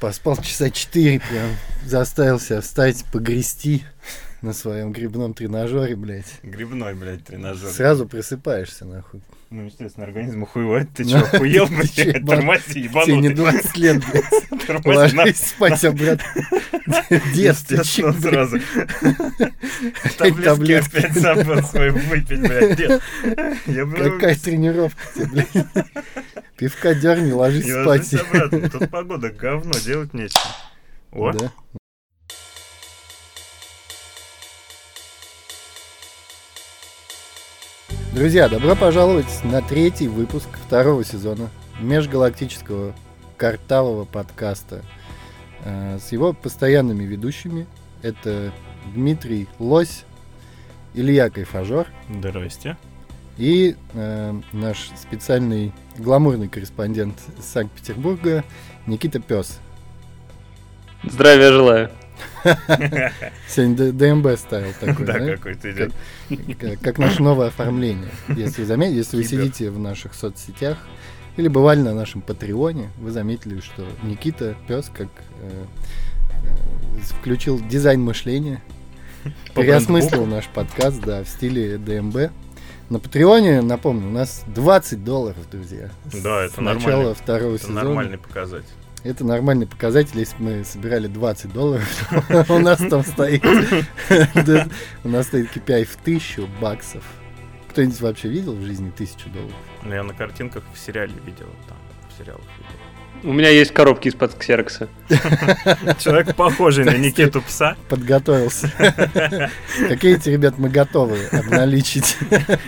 Поспал часа четыре прям. Заставил себя встать, погрести на своем грибном тренажере, блядь. Грибной, блядь, тренажер. Сразу просыпаешься, нахуй. Ну, естественно, организм охуевает. Ты что, охуел, блядь? Тормози, Тебе ебанутый. не 20 лет, блядь. Ложись спать обратно. Детство, сразу. Таблетки опять забыл свои выпить, блядь. Дед, Какая тренировка тебе, блядь. Пивка дерни, ложись не спать. ложись обратно. Тут погода говно, делать нечего. О, Да. Друзья, добро пожаловать на третий выпуск второго сезона межгалактического картавого подкаста э, с его постоянными ведущими. Это Дмитрий Лось, Илья Кайфажор Здрасте. И э, наш специальный гламурный корреспондент из Санкт-Петербурга Никита Пес. Здравия желаю. Сегодня ДМБ ставил такой, Да, какой-то идет. Как, наше новое оформление. Если, заметили, если вы сидите в наших соцсетях или бывали на нашем Патреоне, вы заметили, что Никита Пес как э, э, включил дизайн мышления, переосмыслил наш подкаст, да, в стиле ДМБ. На Патреоне, напомню, у нас 20 долларов, друзья. Да, это нормально. второго Это сезона. нормальный показатель. Это нормальный показатель, если бы мы собирали 20 долларов, у нас там стоит, у нас стоит KPI в тысячу баксов. Кто-нибудь вообще видел в жизни тысячу долларов? Ну, я на картинках в сериале видел, там, в сериалах видел. У меня есть коробки из-под ксерокса. Человек похожий на Никиту Пса. Подготовился. Какие эти, ребят, мы готовы обналичить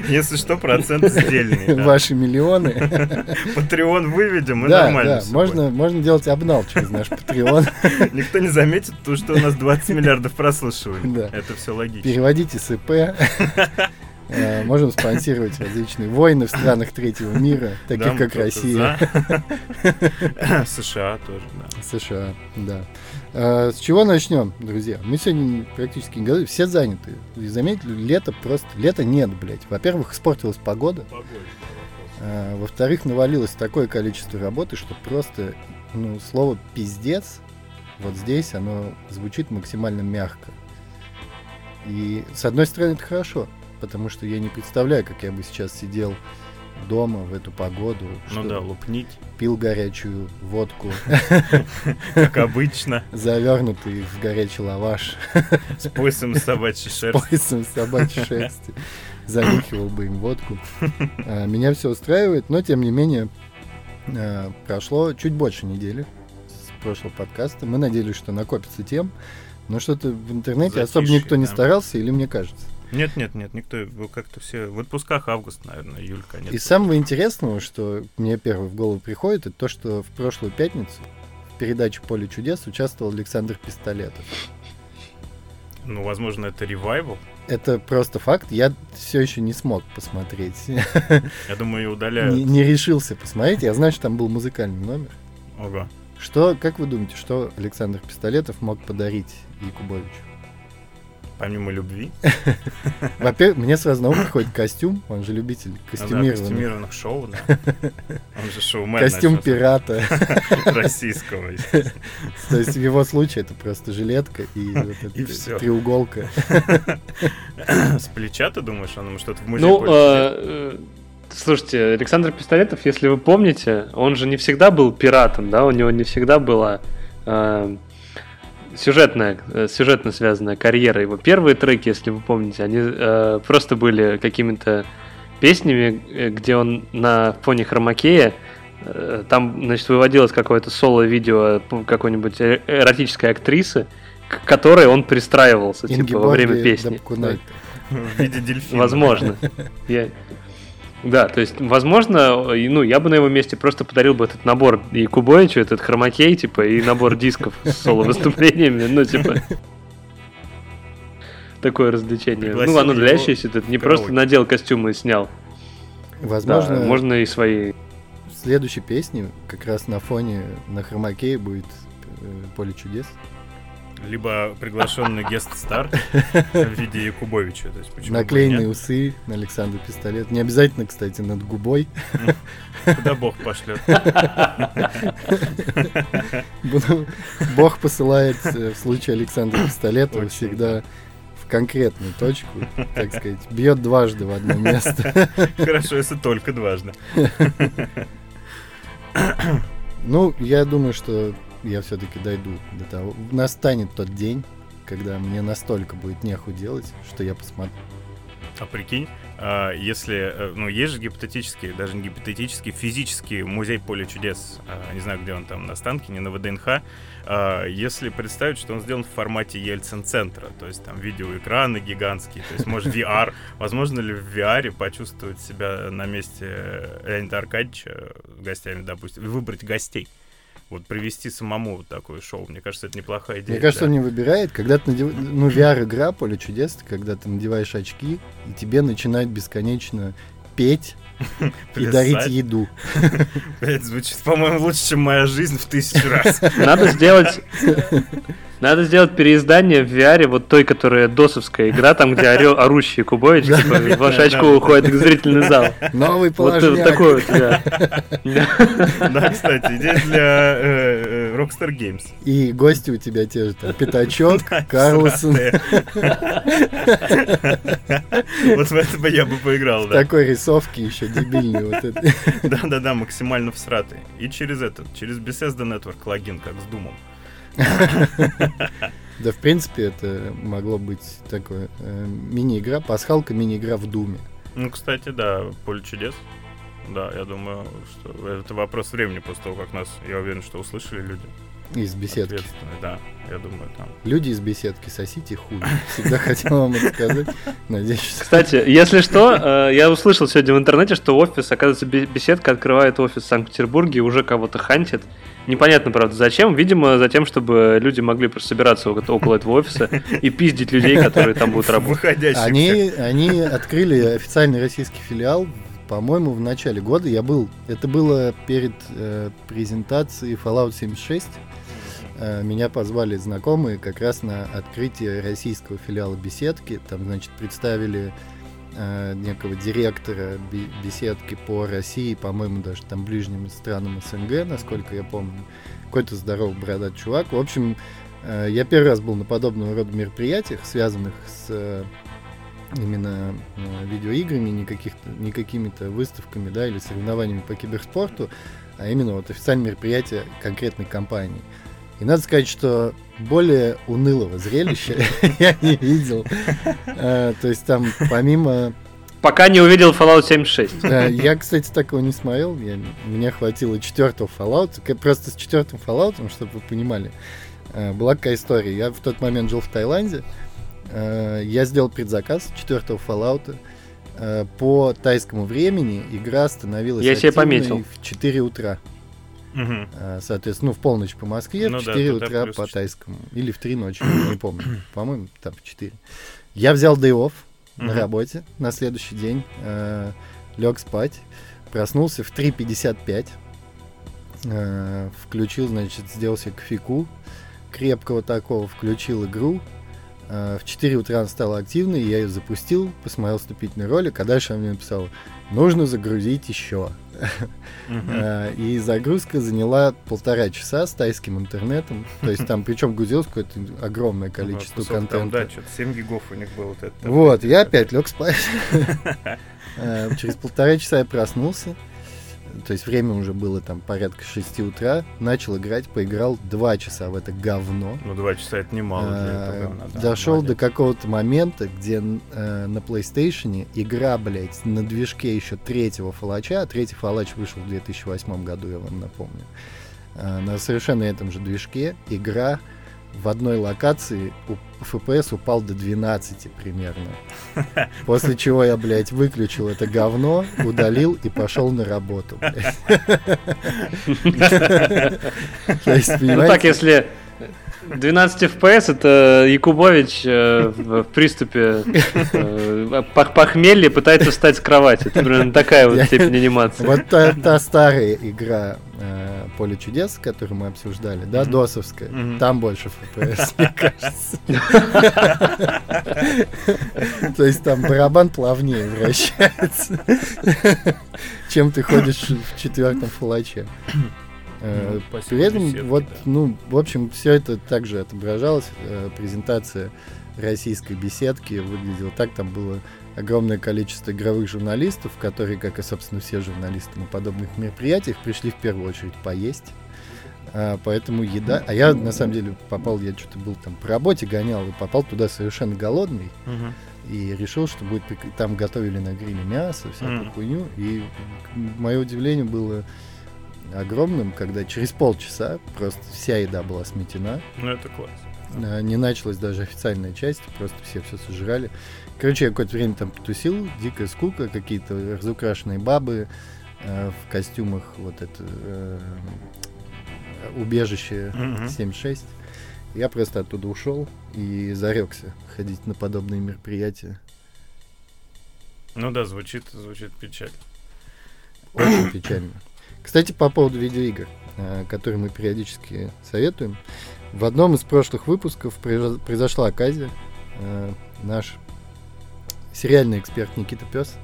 Если что, процент сдельный. ваши миллионы. Патреон выведем, и Да, нормально да, можно, можно делать обнал через наш будет. Никто не заметит, то, что у нас 20 миллиардов прослушиваний. Да. Это все логично. Переводите с ИП. Э, Можем спонсировать различные войны в странах третьего мира, таких как Россия. США тоже, да. США, да. А, с чего начнем, друзья? Мы сегодня практически не готовы, все заняты. Вы заметили, лето просто... Лета нет, блядь. Во-первых, испортилась погода. А, во-вторых, навалилось такое количество работы, что просто, ну, слово «пиздец» вот здесь, оно звучит максимально мягко. И, с одной стороны, это хорошо, потому что я не представляю, как я бы сейчас сидел дома в эту погоду, Ну да, лупнить, пил горячую водку, как обычно, завернутый в горячий лаваш, с поясом собачьей шерсти. поясом собачьей шерсти, занюхивал бы им водку. А, Меня все устраивает, но тем не менее а, прошло чуть больше недели с прошлого подкаста. Мы надеялись, что накопится тем, но что-то в интернете особо никто не да. старался, или мне кажется. Нет, нет, нет, никто, как-то все в отпусках август, наверное, июль, конец. И самого интересного, что мне первое в голову приходит, это то, что в прошлую пятницу в передаче «Поле чудес» участвовал Александр Пистолетов. Ну, возможно, это ревайвал. Это просто факт. Я все еще не смог посмотреть. Я думаю, удаляют. не, не решился посмотреть. Я знаю, что там был музыкальный номер. Ого. Что, как вы думаете, что Александр Пистолетов мог подарить Якубовичу? Помимо любви. Во-первых, мне сразу на ум приходит костюм. Он же любитель да, костюмированных. костюмированных шоу, да. Он же шоумен. Костюм пирата. Российского, естественно. То есть в его случае это просто жилетка и вот эта треуголка. С плеча, ты думаешь, он ему что-то в музее Ну, пользуется? э, слушайте, Александр Пистолетов, если вы помните, он же не всегда был пиратом, да, у него не всегда была э, сюжетная, э, сюжетно связанная карьера. Его первые треки, если вы помните, они э, просто были какими-то песнями, э, где он на фоне хромакея э, там, значит, выводилось какое-то соло-видео какой-нибудь э- эротической актрисы, к которой он пристраивался, типа, во время песни. В виде дельфина. Возможно. Я- Да, то есть, возможно, и, ну, я бы на его месте просто подарил бы этот набор и Кубоичу, этот хромакей, типа, и набор дисков с соло-выступлениями, ну, типа... Такое развлечение. Пригласил Ну, оно длящееся, это не просто надел костюм и снял. Возможно, Да, можно и свои. в следующей песне как раз на фоне на хромакее будет э, поле чудес. Либо приглашенный гест-стар в виде Якубовича. То есть, Наклеенные усы на Александр Пистолет. Не обязательно, кстати, над губой. Куда бог пошлет. Бог посылает э, в случае Александра Пистолетова Точно, всегда в конкретную точку, так сказать, бьет дважды в одно место. Хорошо, если только дважды. Ну, я думаю, что я все-таки дойду до того. Настанет тот день, когда мне настолько будет нехуй делать, что я посмотрю. А прикинь, а, если, э, ну, есть же гипотетический, даже не гипотетический, физический музей поля чудес, а, не знаю, где он там, на Станкине, на ВДНХ, а, если представить, что он сделан в формате Ельцин-центра, то есть там видеоэкраны гигантские, то есть, может, VR, возможно ли в VR почувствовать себя на месте Леонида Аркадьевича гостями, допустим, выбрать гостей? Вот привести самому вот такое шоу, мне кажется, это неплохая идея. Мне кажется, да. он не выбирает. Когда ты надев... Ну, VR-игра, поле чудес, когда ты надеваешь очки, и тебе начинают бесконечно петь и дарить еду. Блядь, звучит, по-моему, лучше, чем моя жизнь в тысячу раз. Надо сделать... Надо сделать переиздание в VR вот той, которая досовская игра, там, где орел, орущий Кубович, типа, ваш очко да. уходит в зрительный зал. Новый Вот положняк. такой вот, да. Да, кстати, идея для э, э, Rockstar Games. И гости у тебя те же, там, Пятачок, Карлсон. Вот в это бы я бы поиграл, да. Такой рисовки еще дебильный вот это. Да-да-да, максимально всратый. И через этот, через Bethesda Network логин, как с Думом. Да, в принципе, это могло быть такое э, мини-игра, пасхалка мини-игра в Думе. Ну, кстати, да, поле чудес. Да, я думаю, что это вопрос времени после того, как нас, я уверен, что услышали люди. Из беседки. Да, я думаю, там. Люди из беседки, сосите хуй. Всегда хотел вам это сказать. Надеюсь, что... Кстати, если что, э, я услышал сегодня в интернете, что офис, оказывается, бе- беседка открывает офис в Санкт-Петербурге и уже кого-то хантит. Непонятно, правда, зачем. Видимо, за тем, чтобы люди могли просто собираться около этого офиса и пиздить людей, которые там будут работать. Они, они открыли официальный российский филиал, по-моему, в начале года. Я был, это было перед э, презентацией Fallout 76. Э, меня позвали знакомые как раз на открытие российского филиала беседки. Там, значит, представили э, некого директора беседки по России, по-моему, даже там ближним странам СНГ, насколько я помню. Какой-то здоровый бородатый чувак. В общем, э, я первый раз был на подобного рода мероприятиях, связанных с именно видеоиграми, не, не какими-то выставками, да, или соревнованиями по киберспорту, а именно вот официальное мероприятие конкретной компании. И надо сказать, что более унылого зрелища я не видел. Э, То есть там помимо... Пока не увидел Fallout 76. э, Я, кстати, такого не смотрел. Мне хватило четвертого Fallout. Просто с четвертым Fallout, чтобы вы понимали, э, была какая история. Я в тот момент жил в Таиланде. Э, Я сделал предзаказ четвертого Fallout. По тайскому времени игра становилась Я себе пометил. в 4 утра. А, Соответственно, ну, в полночь по Москве, Ну в да, 4 туда утра по четыре. тайскому. Или в 3 ночи, не помню. По-моему, там в 4. Я взял day off на Мгм. работе на следующий день. лег спать. Проснулся в 3.55. э, включил, значит, сделал себе кофейку. Крепкого такого. Включил игру. Э, в 4 утра она стала активной, я ее запустил, посмотрел вступительный ролик, а дальше она мне написала, нужно загрузить еще. Э, И загрузка заняла полтора часа с тайским интернетом. То есть там, причем грузилось какое-то огромное количество там, контента. Да, что-то 7 гигов у них было. Вот, это. Вот, я опять лег спать. Э, Через полтора часа я проснулся. То есть время уже было там порядка 6 утра. Начал играть, поиграл 2 часа в это говно. Ну, 2 часа это немало для Э, этого говна, да, Дошел до какого-то момента, где э, на PlayStation игра, блядь, на движке еще третьего фалача, а третий фалач вышел в 2008 году, я вам напомню. Э, на совершенно этом же движке игра в одной локации у FPS упал до 12 примерно. После чего я, блядь, выключил это говно, удалил и пошел на работу, блядь. То есть, Ну так, если 12 FPS, это Якубович э, в приступе э, пох- похмелья пытается встать с кровати. Это примерно такая вот степень анимации. Вот та, та старая игра э, поле чудес, который мы обсуждали, да, Мгм. досовская, Мгм. там больше FPS, мне кажется. То есть там барабан плавнее вращается, чем ты ходишь в четвертом фулаче. Ну, При этом, вот, да. ну, в общем, все это также отображалось. э, Презентация российской беседки выглядела так. Там было огромное количество игровых журналистов, которые, как и, собственно, все журналисты на подобных мероприятиях, пришли в первую очередь поесть. А, поэтому еда... А я, на самом деле, попал, я что-то был там по работе гонял, и попал туда совершенно голодный. Мгм. И решил, что будет там готовили на гриле мясо, всякую Мгм. хуйню. И мое удивление было огромным, когда через полчаса просто вся еда была сметена. Ну, это класс. А, Не началась даже официальная часть, просто все все сожрали. Короче, я какое-то время там потусил, дикая скука, какие-то разукрашенные бабы э, в костюмах, вот это э, убежище Мгм. 7.6. Я просто оттуда ушел и зарекся ходить на подобные мероприятия. Ну да, звучит, звучит печально. Очень печально. Кстати, по поводу видеоигр, э, которые мы периодически советуем. В одном из прошлых выпусков произо- произошла оказия. Э, Наш сериальный эксперт Никита Пес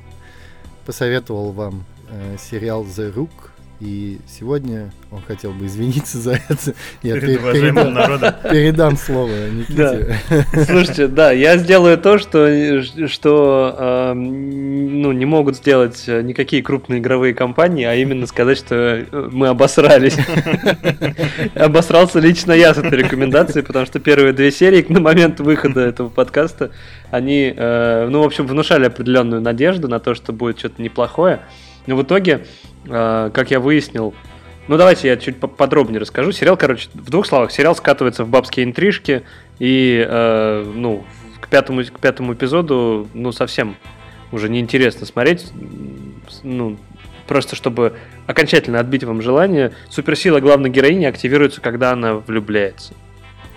посоветовал вам э, сериал The Rook. И сегодня он хотел бы извиниться за это. Я Перед пе- уважаемым передам, народом. передам слово Никите. Слушайте, да, я сделаю то, что, что э, ну, не могут сделать никакие крупные игровые компании, а именно сказать, что э, мы обосрались. Обосрался лично я с этой рекомендацией, потому что первые две серии на момент выхода этого подкаста, они, э, ну, в общем, внушали определенную надежду на то, что будет что-то неплохое. Но в итоге, э, как я выяснил, ну давайте я чуть по- подробнее расскажу. Сериал, короче, в двух словах, сериал скатывается в бабские интрижки, и, э, ну, к пятому, к пятому эпизоду, ну, совсем уже неинтересно смотреть. Ну, просто чтобы окончательно отбить вам желание, суперсила главной героини активируется, когда она влюбляется.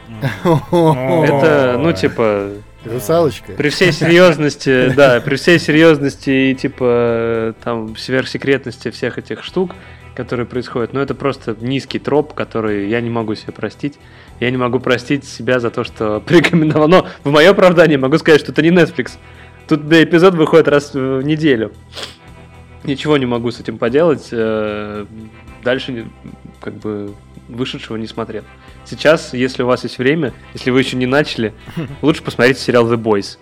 Это, ну, типа, Русалочка. при всей серьезности, да, при всей серьезности и типа там сверхсекретности всех этих штук, которые происходят, но это просто низкий троп, который я не могу себе простить. Я не могу простить себя за то, что порекомендовал. Но в мое оправдание могу сказать, что это не Netflix. Тут да, эпизод выходит раз в неделю. Ничего не могу с этим поделать. э, Дальше как бы вышедшего не смотрел. Сейчас, если у вас есть время, если вы еще не начали, лучше посмотрите сериал The Boys.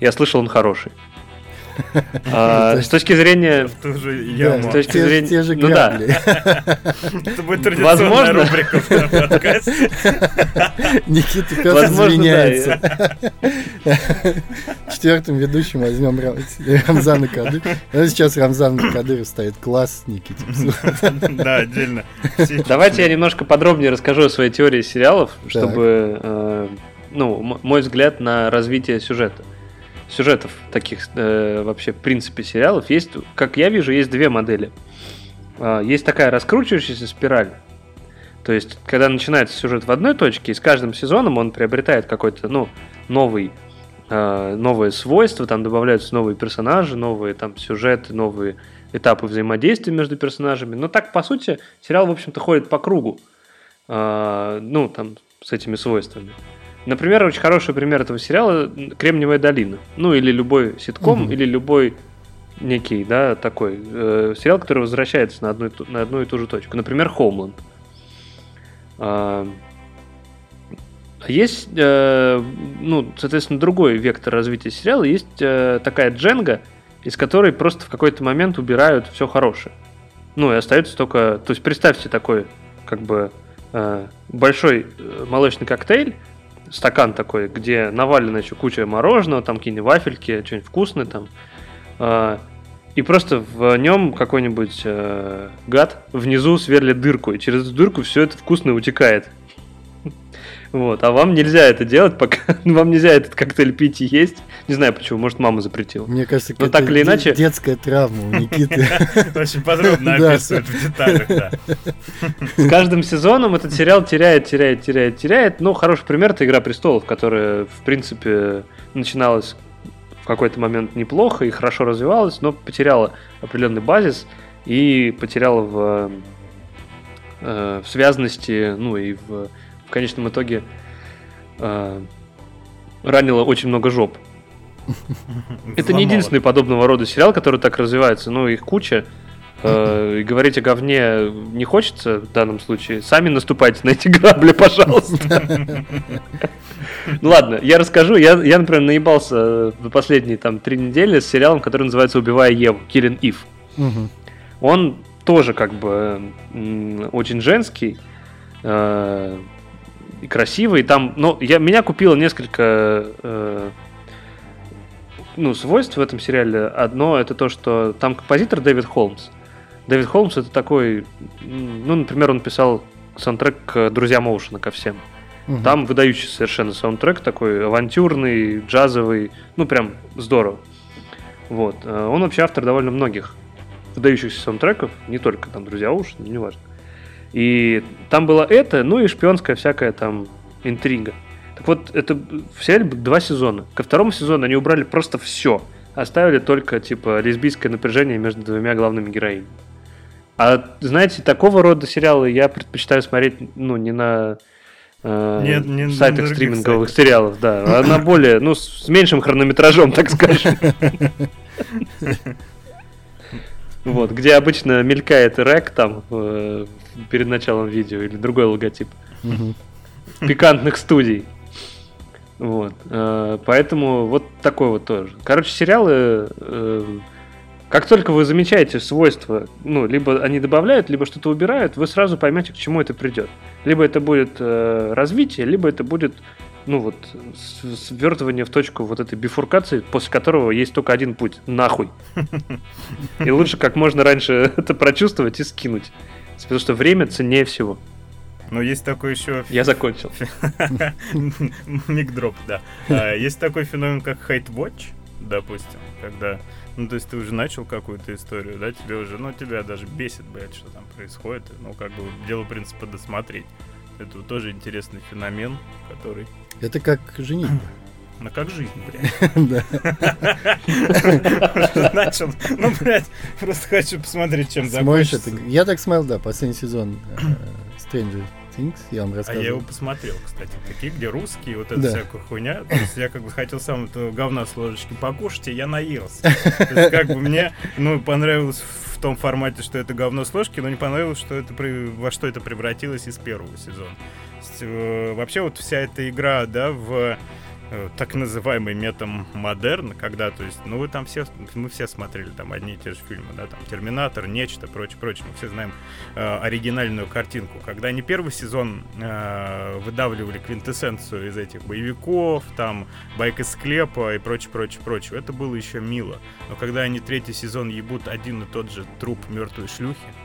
Я слышал, он хороший. А, С точки зрения... С точки зрения- те же ну да. грабли. Это будет традиционная рубрика в подкасте. Никита Возможно, извиняется. Четвертым ведущим возьмем Рам- Рамзана Кадырова. Сейчас Рамзан Кадыров ставит класс Никите. Да, отдельно. Давайте я немножко подробнее расскажу о своей теории сериалов, чтобы, э, ну, мой взгляд на развитие сюжета. Сюжетов таких э, вообще в принципе сериалов есть, как я вижу, есть две модели. А, Есть такая раскручивающаяся спираль. То есть, когда начинается сюжет в одной точке, и с каждым сезоном он приобретает какой-то, ну, новый, э, новые свойства, там добавляются новые персонажи, новые там сюжеты, новые этапы взаимодействия между персонажами. Но так, по сути, сериал, в общем-то, ходит по кругу. А, ну, там, с этими свойствами. Например, очень хороший пример этого сериала «Кремниевая долина». Ну, или любой ситком, Мгм. или любой некий, да, такой э, сериал, который возвращается на одну, и ту- на одну и ту же точку. Например, «Хоумланд». А, есть, э, ну, соответственно, другой вектор развития сериала. Есть э, такая дженга, из которой просто в какой-то момент убирают все хорошее. Ну, и остается только... То есть представьте такой, как бы, э, большой э, молочный коктейль, стакан такой, где навалена еще куча мороженого, там какие-нибудь вафельки, что-нибудь вкусное там. А, и просто в нем какой-нибудь э, гад внизу сверлит дырку, и через эту дырку все это вкусное утекает. Вот, а вам нельзя это делать, пока вам нельзя этот коктейль пить и есть. Не знаю почему, может мама запретила. Мне кажется, это так или де- иначе- детская травма у Никиты. Очень подробно Да. описывает в деталях, да. С каждым сезоном этот сериал теряет, теряет, теряет, теряет. Ну, хороший пример это Игра престолов, которая, в принципе, начиналась в какой-то момент неплохо и хорошо развивалась, но потеряла определенный базис и потеряла в э, в связности, ну и в, в конечном итоге э, ранило очень много жоп. Это не единственный подобного рода сериал, который так развивается, но их куча. Э, и говорить о говне не хочется в данном случае. Сами наступайте на эти грабли, пожалуйста. Ну ладно, я расскажу. Я, я например, наебался за последние там три недели с сериалом, который называется «Убивая Еву», Killing Eve. Он тоже как бы очень женский э, и красивый. Там, ну, я, меня купило несколько э, ну, свойств в этом сериале. Одно это то, что там композитор Дэвид Холмс. Дэвид Холмс это такой, ну, например, он писал саундтрек к «Друзьям Оушена» ко всем. Угу. Там выдающийся совершенно саундтрек такой, авантюрный, джазовый, ну, прям здорово. Вот. Э, он вообще автор довольно многих выдающихся саундтреков, не только там «Друзья Оушена», неважно. И там было это, ну и шпионская всякая там интрига. Так вот, это в сериале два сезона. Ко второму сезону они убрали просто все. Оставили только, типа, лесбийское напряжение между двумя главными героинями. А, знаете, такого рода сериалы я предпочитаю смотреть, ну, не на э, Нет, не сайтах на стриминговых сайтах. сериалов, да, а на более, ну, с меньшим хронометражом, так скажем. Вот, где обычно мелькает рэк там э, перед началом видео или другой логотип. Пикантных студий. Вот. Э, поэтому вот такой вот тоже. Короче, сериалы как только вы замечаете свойства, ну, либо они добавляют, либо что-то убирают, вы сразу поймете, к чему это придет. Либо это будет э, развитие, либо это будет, ну вот, свертывание в точку вот этой бифуркации, после которого есть только один путь – нахуй. И лучше как можно раньше это прочувствовать и скинуть. Потому что время ценнее всего. Но есть такой еще... Я закончил. Мигдроп, да. А, есть такой феномен, как hate watch, допустим, когда ну, то есть ты уже начал какую-то историю, да, тебе уже, ну, тебя даже бесит, блядь, что там происходит. Ну, как бы дело, в принципе, досмотреть. Это тоже интересный феномен, который... Это как женитьба. Ну, как жизнь, блядь. Начал, ну, блядь, просто хочу посмотреть, чем закончится. Я так смотрел, да, последний сезон э, Stranger Things, я вам рассказывал. А я его посмотрел, кстати. Такие, где русские, вот эта да. всякая хуйня. То есть я как бы хотел сам это говна с ложечки покушать, и я наелся. То есть как бы мне, ну, понравилось в том формате, что это говно с ложки, но не понравилось, что это во что это превратилось из первого сезона. Э, вообще вот вся эта игра, да, в так называемый метамодерн, когда, то есть, ну вы там все, мы все смотрели там одни и те же фильмы, да, там Терминатор, Нечто, прочее, прочее, мы все знаем э, оригинальную картинку. Когда они первый сезон э, выдавливали квинтэссенцию из этих боевиков, там Байк из склепа и прочее, прочее, прочее, это было еще мило. Но когда они третий сезон ебут один и тот же труп мертвой шлюхи, Э,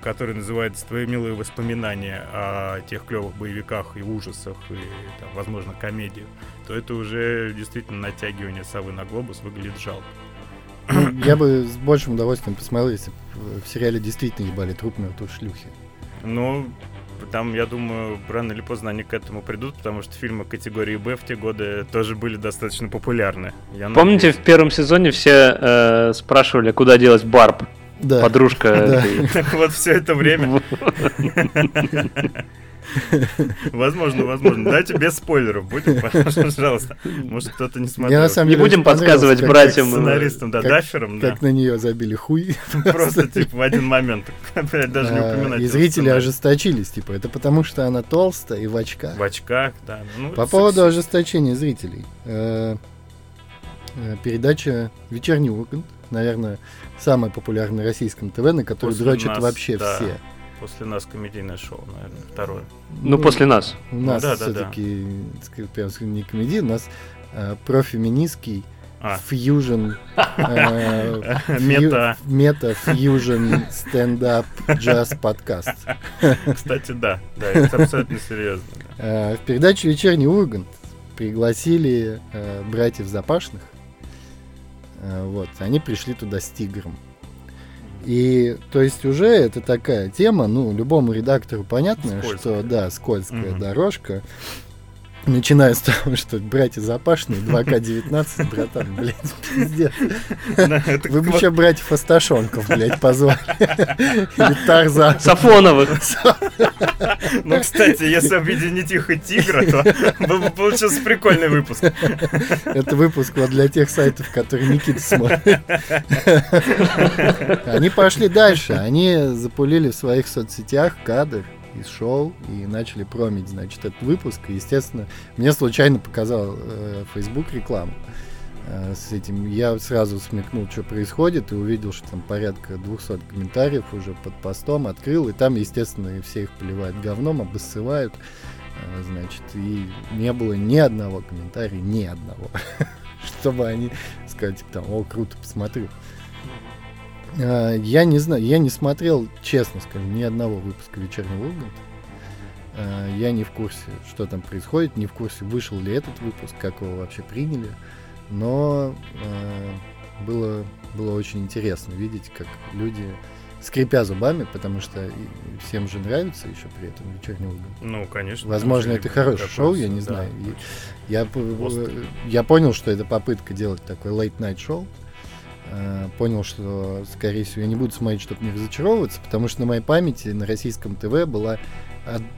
который называется «Твои милые воспоминания о тех клевых боевиках и ужасах, и, там, возможно, комедию», то это уже действительно натягивание совы на глобус выглядит жалко. Ну, я бы с большим удовольствием посмотрел, если бы в сериале действительно ебали труп мертвой шлюхи. Ну, там, я думаю, рано или поздно они к этому придут, потому что фильмы категории Б в те годы тоже были достаточно популярны. Я Помните, надеюсь... в первом сезоне все э, спрашивали, куда делась Барб? Да. подружка. Так вот все это время. Возможно, возможно. Дайте без спойлеров будем, пожалуйста. Может, кто-то не смотрел. Я, на самом деле, не будем подсказывать как, братьям. Как сценаристам, да, даферам. Как на нее забили хуй. Просто, типа, в один момент. Даже не а, упоминать. И зрители ожесточились, типа, это потому, что она толстая и в очках. В очках, да. Ну, По поводу ожесточения зрителей. Э, передача «Вечерний Ургант», наверное, самое популярное российском ТВ, на которое дрочат вообще да. все. После нас комедийное шоу, наверное, второе. Ну, ну после нас. У нас да, все-таки, да, да. не комедий, у нас э, профеминистский а. фьюжн э, мета мета фьюжн стендап джаз подкаст кстати да да это абсолютно серьезно э, в передаче вечерний ургант пригласили братьев запашных вот они пришли туда с тигром и то есть уже это такая тема, ну, любому редактору понятно, скользкая. что да, скользкая угу. дорожка. Начиная с того, что братья Запашные, 2К19, братан, блядь, пиздец. Вы бы еще братьев Асташонков, блядь, позвали. Или Тарзан. Сафоновых. Ну, кстати, если объединить их и Тигра, то был бы получился прикольный выпуск. Это выпуск вот для тех сайтов, которые Никита смотрит. Они пошли дальше. Они запулили в своих соцсетях кадр из шоу и начали промить, значит, этот выпуск. И, естественно, мне случайно показал э, Facebook рекламу э, с этим. Я сразу смекнул, что происходит, и увидел, что там порядка 200 комментариев уже под постом, открыл, и там, естественно, все их поливают говном, обоссывают. Э, значит, и не было ни одного комментария, ни одного, чтобы они сказать, типа, там, о, круто, посмотрю. А, я не знаю, я не смотрел, честно скажем, ни одного выпуска вечернего Урганта. Я не в курсе, что там происходит, не в курсе, вышел ли этот выпуск, как его вообще приняли. Но а, было, было очень интересно видеть, как люди, скрипя зубами, потому что всем же нравится еще при этом вечерний Ургант. Ну, конечно. Возможно, это хорошее шоу, я не да. знаю. Я, я понял, что это попытка делать такой late-night шоу. Э, понял, что, скорее всего, я не буду смотреть, чтобы не разочаровываться, потому что на моей памяти на российском ТВ была,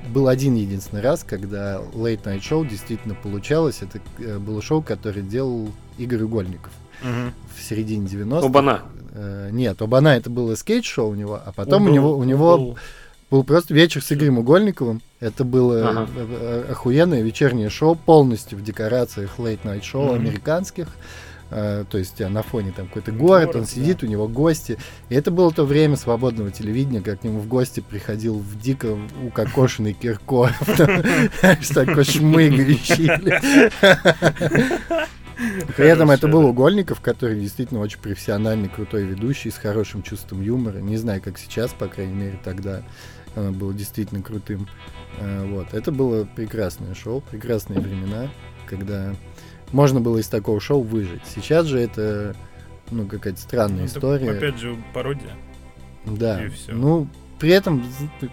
был один единственный раз, когда Late Night Show действительно получалось. Это э, было шоу, которое делал Игорь Угольников угу. в середине 90-х. Обана. Э, нет, Обана это было скейт-шоу у него, а потом был, у него, у него был. был просто вечер с Игорем Угольниковым. Это было ага. охуенное вечернее шоу, полностью в декорациях Late Night Show угу. американских. Uh, то есть а на фоне там какой-то город, город он сидит, да. у него гости. И это было то время свободного телевидения, как к нему в гости приходил в дико укокошенный Киркоров, такой шмыгающий. При этом это был Угольников, который действительно очень профессиональный, крутой ведущий, с хорошим чувством юмора. Не знаю, как сейчас, по крайней мере, тогда оно было действительно крутым. Uh, вот. Это было прекрасное шоу, прекрасные времена, когда можно было из такого шоу выжить. Сейчас же это, ну, какая-то странная ну, история. Опять же, пародия. Да. И все. Ну, при этом,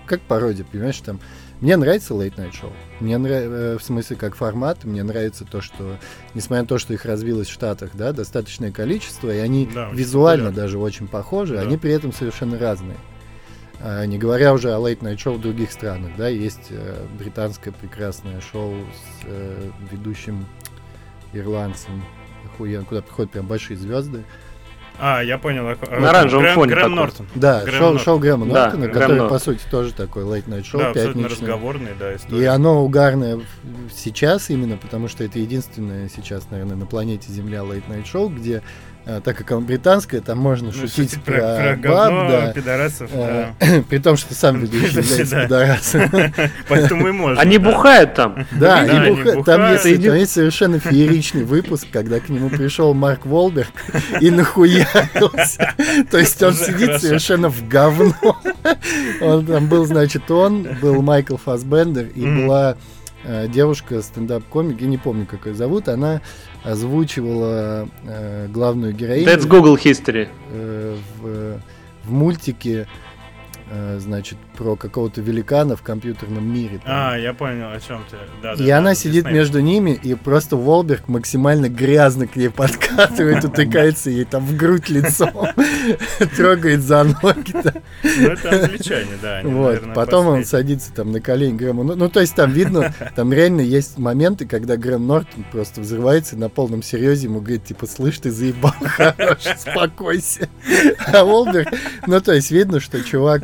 как пародия, понимаешь, там... Мне нравится Late Night Show. Мне нравится, э, в смысле, как формат, мне нравится то, что, несмотря на то, что их развилось в Штатах, да, достаточное количество, и они да, визуально популярны. даже очень похожи, да. они при этом совершенно разные. А, не говоря уже о Late Night Show в других странах, да, есть э, британское прекрасное шоу с э, ведущим ирландцем, охуенно, куда приходят прям большие звезды. А, я понял. На оранжевом Грэм, фоне. Грэм Нортон. Да, Грэм шоу, Нортон. шоу Грэма да, Нортона, Грэм который, Нортон. по сути, тоже такой late-night шоу, да, пятничный. разговорный, да, история. И оно угарное сейчас именно, потому что это единственное сейчас, наверное, на планете Земля late-night шоу, где так как он британская, там можно ну, шутить про, про, про баб, говно, да. пидорасов. А, да. При том, что сам ведущий является пидорасом. Поэтому и можно. Они бухают там. Да. Там есть совершенно фееричный выпуск, когда к нему пришел Марк Волберг и нахуярился. То есть он сидит совершенно в говно. Он там был, значит, он, был Майкл Фасбендер и была э, девушка стендап-комик, я не помню, как ее зовут, она озвучивала э, главную героиню. That's Google History. Э, в, в мультике Э, значит, про какого-то великана в компьютерном мире. Там. А, я понял, о чем ты. Да, и да, она да, сидит между ними, и просто Волберг максимально грязно к ней подкатывает, утыкается ей там в грудь лицом, трогает за ноги. Ну, это англичане, да. Вот, потом он садится там на колени Грэма. Ну, ну, то есть там видно, там реально есть моменты, когда Грэм Нортон просто взрывается на полном серьезе ему говорит, типа, слышь, ты заебал, хорош, успокойся. А Волберг, ну, то есть видно, что чувак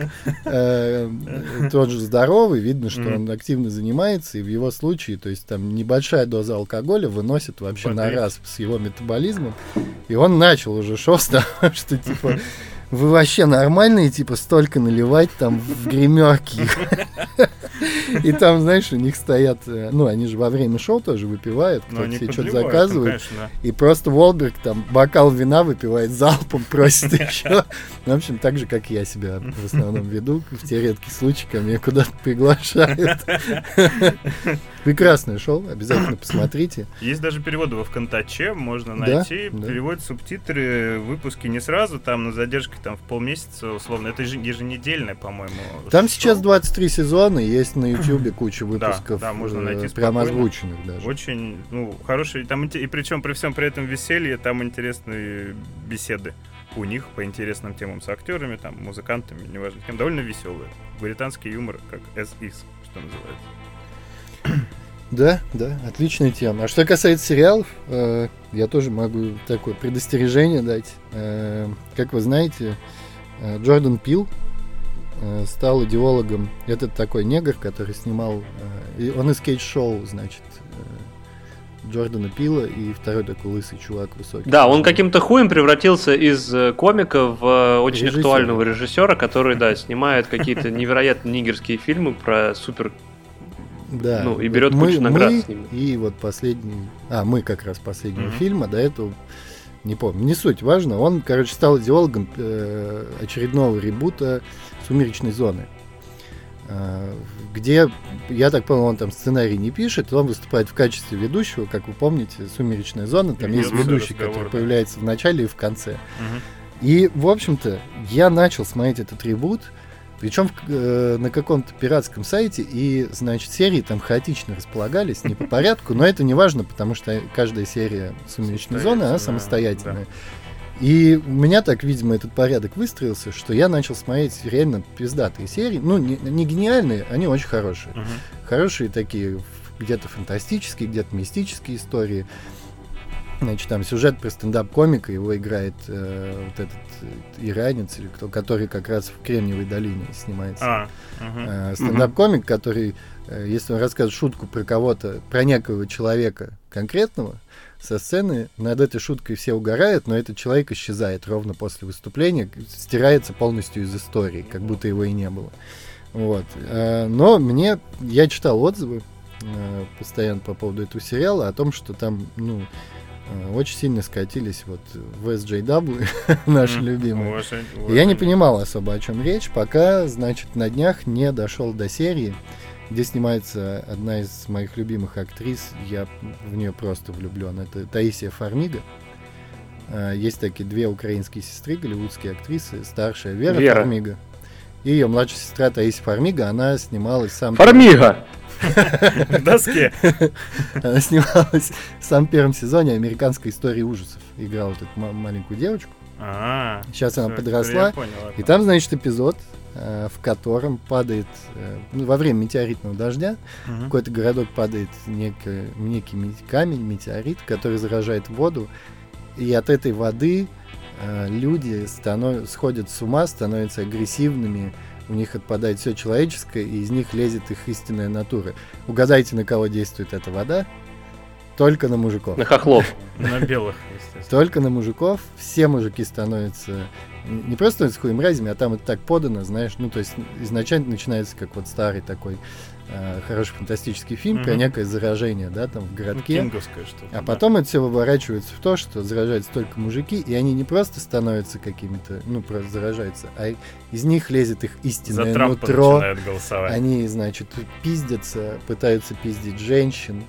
Э, тот же здоровый, видно, что он активно занимается, и в его случае, то есть там небольшая доза алкоголя выносит вообще на раз с его метаболизмом, и он начал уже шоу с того, что типа вы вообще нормальные, типа, столько наливать там в гримерки. И там, знаешь, у них стоят, э, ну, они же во время шоу тоже выпивают, кто-то себе что-то заказывает. И просто Волберг там бокал вина выпивает залпом, просит еще. Ну, в общем, так же, как я себя в основном веду, в те редкие случаи, ко мне куда-то приглашают. Прекрасное шоу, обязательно посмотрите. Есть даже переводы во ВКонтаче, можно найти. Да, Переводят субтитры, выпуски не сразу, там на задержке там в полмесяца, условно. Это еженедельное, по-моему. Там шоу. сейчас 23 сезона, есть на Ютубе куча выпусков. Да, да, можно найти э, Прям озвученных даже. Очень, ну, хороший. Там, и причем при всем при этом веселье, там интересные беседы у них по интересным темам с актерами, там, музыкантами, неважно кем, довольно веселые. Британский юмор, как SX, что называется. Да, да, отличная тема. А что касается сериалов, э, я тоже могу такое предостережение дать. Э, как вы знаете, э, Джордан Пил стал идеологом. Этот такой негр, который снимал... Э, он из кейдж-шоу, значит, э, Джордана Пила и второй такой лысый чувак высокий. Да, он каким-то хуем превратился из э, комика в э, очень Режиссер. актуального режиссера, который, да, снимает какие-то невероятно нигерские фильмы про супер да. Ну, и берет мы, кучу наград мы с ними. И вот последний... А, мы как раз последнего mm-hmm. фильма, до этого... Не помню, не суть, важно. Он, короче, стал идеологом э, очередного ребута «Сумеречной зоны». Э, где, я так понял, он там сценарий не пишет, он выступает в качестве ведущего, как вы помните, «Сумеречная зона», там есть ведущий, который да. появляется в начале и в конце. Угу. И, в общем-то, я начал смотреть этот ребут, причем э, на каком-то пиратском сайте, и, значит, серии там хаотично располагались, не по порядку, но это не важно, потому что каждая серия «Сумеречной зоны», она самостоятельная. Да. И у меня так, видимо, этот порядок выстроился, что я начал смотреть реально пиздатые серии. Ну, не, не гениальные, они очень хорошие. Угу. Хорошие такие, где-то фантастические, где-то мистические истории. Значит, там сюжет про стендап-комика, его играет э, вот этот э, иранец, или кто, который как раз в Кремниевой долине снимается. А, угу. э, стендап-комик, который, э, если он рассказывает шутку про кого-то, про некого человека конкретного, со сцены над этой шуткой все угорают, но этот человек исчезает ровно после выступления, стирается полностью из истории, как будто его и не было. Вот. Э, но мне, я читал отзывы э, постоянно по поводу этого сериала о том, что там, ну, Э, очень сильно скатились вот в SJW, наши любимые. Я не понимал особо, о чем речь, пока, значит, на днях не дошел до серии, где снимается одна из моих любимых актрис. Я в нее просто влюблен. Это Таисия Фармига. Э, есть такие две украинские сестры, голливудские актрисы. Старшая Вера, Вера. Фармига. И ее младшая сестра Таисия Фармига, она снималась сам... Фармига! В доске. Она снималась в самом первом сезоне американской истории ужасов. Играла вот эту маленькую девочку. А, Сейчас она подросла. И там, значит, эпизод, в котором падает э, ну, во время метеоритного дождя угу. какой-то городок падает некий, некий камень, метеорит, который заражает воду, и от этой воды э, люди станов... сходят с ума, становятся агрессивными, у них отпадает все человеческое, и из них лезет их истинная натура. Угадайте, на кого действует эта вода? Только на мужиков. На хохлов. На белых, естественно. Только на мужиков. Все мужики становятся не просто становятся хуем мразями, а там это так подано, знаешь, ну, то есть изначально начинается как вот старый такой э, хороший фантастический фильм mm-hmm. про некое заражение, да, там в городке. Ну, что-то. А да. потом это все выворачивается в то, что заражаются только мужики, и они не просто становятся какими-то, ну, просто заражаются, а из них лезет их истинное За нутро. Они, значит, пиздятся, пытаются пиздить женщин.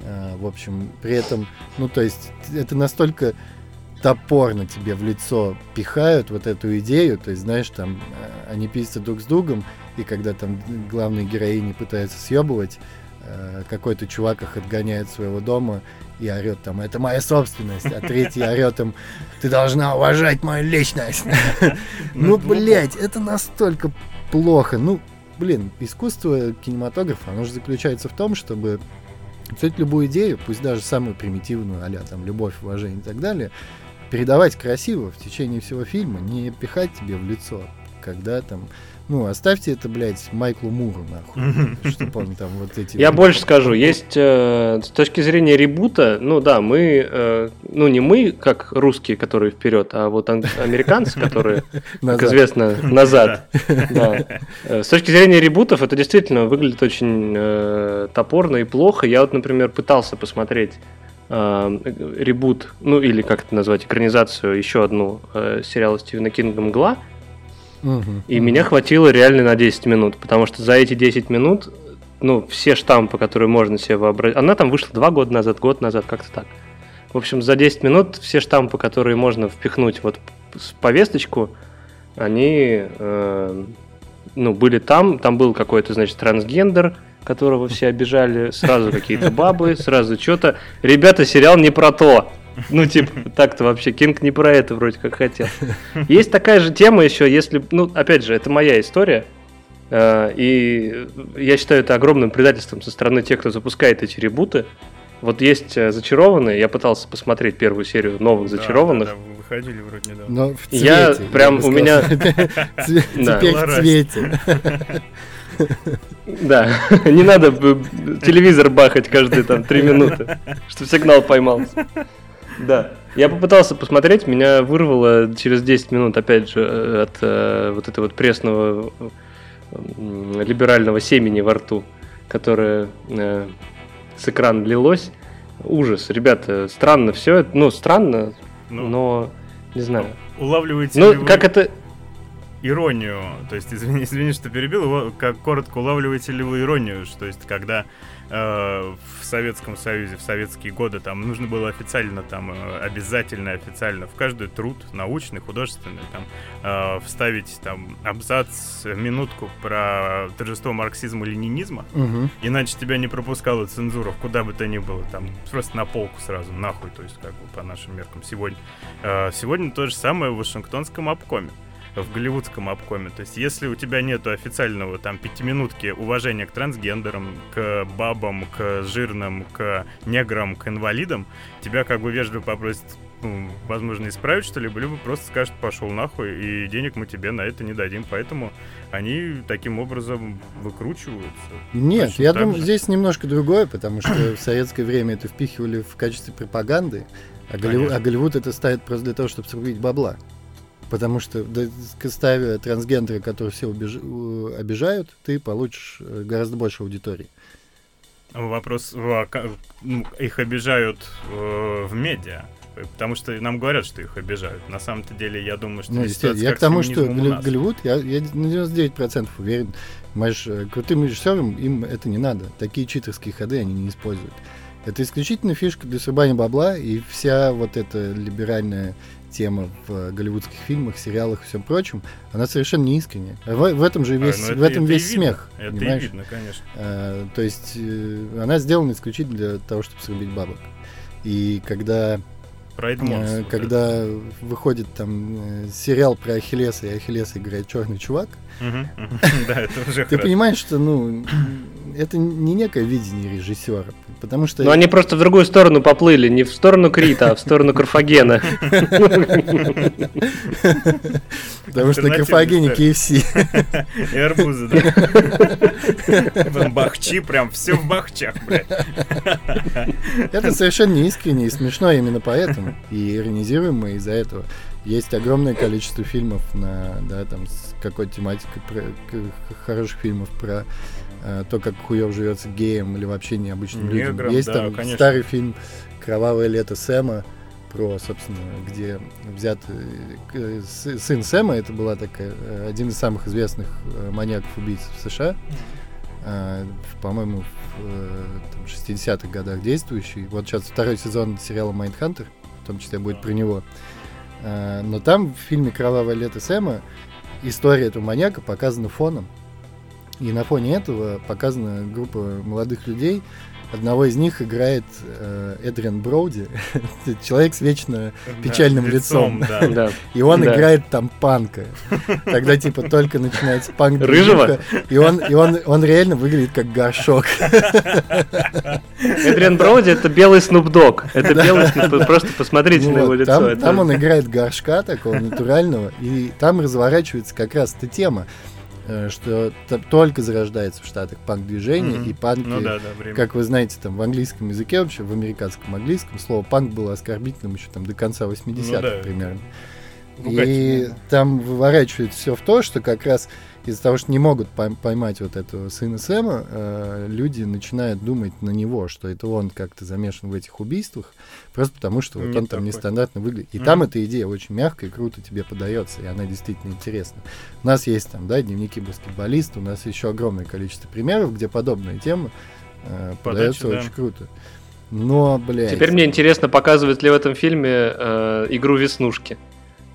Э, в общем, при этом, ну, то есть, это настолько топорно тебе в лицо пихают вот эту идею, то есть, знаешь, там, э, они пиздятся друг с другом, и когда там главные героини пытаются съебывать, э, какой-то чувак их отгоняет своего дома и орет там, это моя собственность, а третий орет там, ты должна уважать мою личность. Ну, блядь, это настолько плохо. Ну, блин, искусство кинематографа, оно же заключается в том, чтобы взять любую идею, пусть даже самую примитивную, а там любовь, уважение и так далее, передавать красиво в течение всего фильма, не пихать тебе в лицо, когда там ну, оставьте это, блядь, Майклу Муру, нахуй. Чтобы он там вот эти... Я больше скажу, есть э, с точки зрения ребута, ну да, мы, э, ну не мы, как русские, которые вперед, а вот американцы, которые, как известно, назад. Э, с точки зрения ребутов это действительно выглядит очень топорно и плохо. Я вот, например, пытался посмотреть э, ребут, ну или как это назвать, экранизацию, еще одну э, сериала Стивена Кинга «Мгла», и меня хватило реально на 10 минут, потому что за эти 10 минут ну, все штампы, которые можно себе вообразить. Она там вышла два года назад, год назад, как-то так. В общем, за 10 минут все штампы, которые можно впихнуть вот в повесточку, они э, ну, были там. Там был какой-то, значит, трансгендер, которого все обижали, сразу какие-то бабы, сразу что-то. Ребята, сериал не про то. Ну, типа, так-то вообще, Кинг не про это вроде как хотел. Есть такая же тема еще, если, ну, опять же, это моя история, э, и я считаю это огромным предательством со стороны тех, кто запускает эти ребуты. Вот есть э, зачарованные, я пытался посмотреть первую серию новых зачарованных. Да, да, да, выходили вроде недавно. Но в цвете, я прям у меня теперь в цвете. Да, не надо телевизор бахать каждые там три минуты, чтобы сигнал поймался. Да. Я попытался посмотреть, меня вырвало через 10 минут, опять же, э, от э, вот этого вот пресного э, либерального семени во рту, которое э, с экрана лилось. Ужас, ребята, странно все, ну, странно, ну, но не знаю. Улавливаете Ну, как это иронию, то есть, извини, извини, что перебил, как коротко улавливаете ли вы иронию, что есть, когда э, в Советском Союзе, в советские годы, там нужно было официально, там, э, обязательно официально в каждый труд, научный, художественный, там, э, вставить, там, абзац, минутку про торжество марксизма-ленинизма, угу. иначе тебя не пропускала цензура куда бы то ни было, там, просто на полку сразу, нахуй, то есть, как бы, по нашим меркам сегодня. Э, сегодня то же самое в Вашингтонском обкоме в голливудском обкоме. То есть, если у тебя нету официального там пятиминутки уважения к трансгендерам, к бабам, к жирным, к неграм, к инвалидам, тебя как бы вежливо попросят ну, возможно, исправить что-либо, либо просто скажут, пошел нахуй, и денег мы тебе на это не дадим. Поэтому они таким образом выкручиваются. Нет, Точно я думаю, же. здесь немножко другое, потому что в советское время это впихивали в качестве пропаганды, а Голливуд, а Голливуд это ставит просто для того, чтобы срубить бабла. Потому что ставя трансгендеры, которые все убеж... обижают, ты получишь э, гораздо больше аудитории. Вопрос, ну, их обижают э, в медиа. Потому что нам говорят, что их обижают. На самом-то деле, я думаю, что... Ну, я к тому, что Голливуд, я, я на 99% уверен, э, крутым режиссерам им это не надо. Такие читерские ходы они не используют. Это исключительно фишка для срубания бабла, и вся вот эта либеральная тема в голливудских фильмах, сериалах и всем прочем, она совершенно не искренняя. В, в этом же а, весь, а, ну в этом это весь смех. Это понимаешь? и видно, конечно. А, то есть э, она сделана исключительно для того, чтобы срубить бабок. И когда э, когда это. выходит там э, сериал про Ахиллеса, и Ахиллес играет черный чувак, ты понимаешь, что ну это не некое видение режиссера, потому что... Но они просто в другую сторону поплыли, не в сторону Крита, а в сторону Карфагена. Потому что на Карфагене KFC. И арбузы, да. Бахчи, прям все в бахчах, блядь. Это совершенно не искренне и смешно именно поэтому. И иронизируем из-за этого. Есть огромное количество фильмов на, да, там, с какой тематикой, про, хороших фильмов про то, как хуев живется геем или вообще необычным Негром, людям. Есть да, там конечно. старый фильм «Кровавое лето Сэма», про, собственно, где взят э, сын Сэма, это была такая, э, один из самых известных э, маньяков-убийц в США, э, по-моему, в 60-х годах действующий. Вот сейчас второй сезон сериала «Майндхантер», в том числе будет про него. Но там в фильме «Кровавое лето Сэма» история этого маньяка показана фоном. И на фоне этого показана группа молодых людей. Одного из них играет э, Эдриан Броуди, человек с вечно печальным да, лицом. лицом. Да. И он да. играет там панка. Тогда типа только начинается панк Рыжего? И он, и он, он реально выглядит как горшок. Эдриан Броуди это белый Снуп Дог. Это да. белый Снуп Просто посмотрите вот, на его лицо. Там, это... там он играет горшка такого натурального. И там разворачивается как раз эта тема что только зарождается в Штатах панк-движение, mm-hmm. и панки, ну, да, да, как вы знаете, там в английском языке вообще, в американском английском, слово панк было оскорбительным еще там до конца 80-х ну, да, примерно. И там выворачивает все в то, что как раз из-за того, что не могут поймать вот этого сына Сэма, э, люди начинают думать на него, что это он как-то замешан в этих убийствах, просто потому что вот он там такой. нестандартно выглядит. И mm-hmm. там эта идея очень мягкая и круто тебе подается, и она действительно интересна. У нас есть там, да, дневники баскетболиста, у нас еще огромное количество примеров, где подобная тема э, подается да. очень круто. Но, блядь. Теперь мне интересно, показывают ли в этом фильме э, игру Веснушки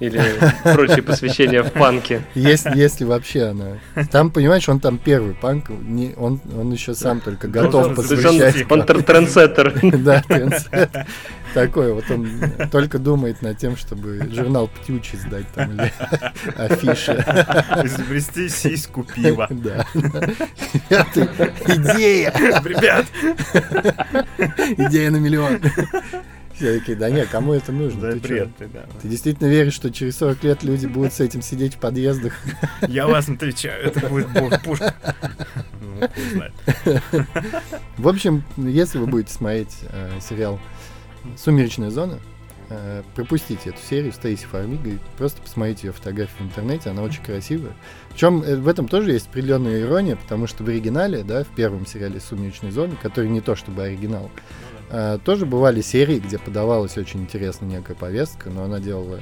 или прочие посвящения в панке. Если, если вообще она. Там, понимаешь, он там первый панк, не, он, он еще сам только готов посвящать. Он, он трендсеттер. Да. Такой вот он только думает над тем, чтобы журнал «Птючий» сдать там или афиши. Изобрести сиську пива. Да. Идея! Ребят! Идея на миллион. Все такие, да нет, кому это нужно? Да, ты бред, ты, да. Ты действительно веришь, что через 40 лет люди будут с этим сидеть в подъездах? Я вас отвечаю, это будет пушка. Ну, в общем, если вы будете смотреть э, сериал «Сумеречная зона», э, пропустите эту серию с Тейси Фармигой, просто посмотрите ее фотографию в интернете, она очень красивая. Причем э, в этом тоже есть определенная ирония, потому что в оригинале, да, в первом сериале «Сумеречной зоны», который не то чтобы оригинал, тоже бывали серии, где подавалась очень интересная некая повестка, но она делала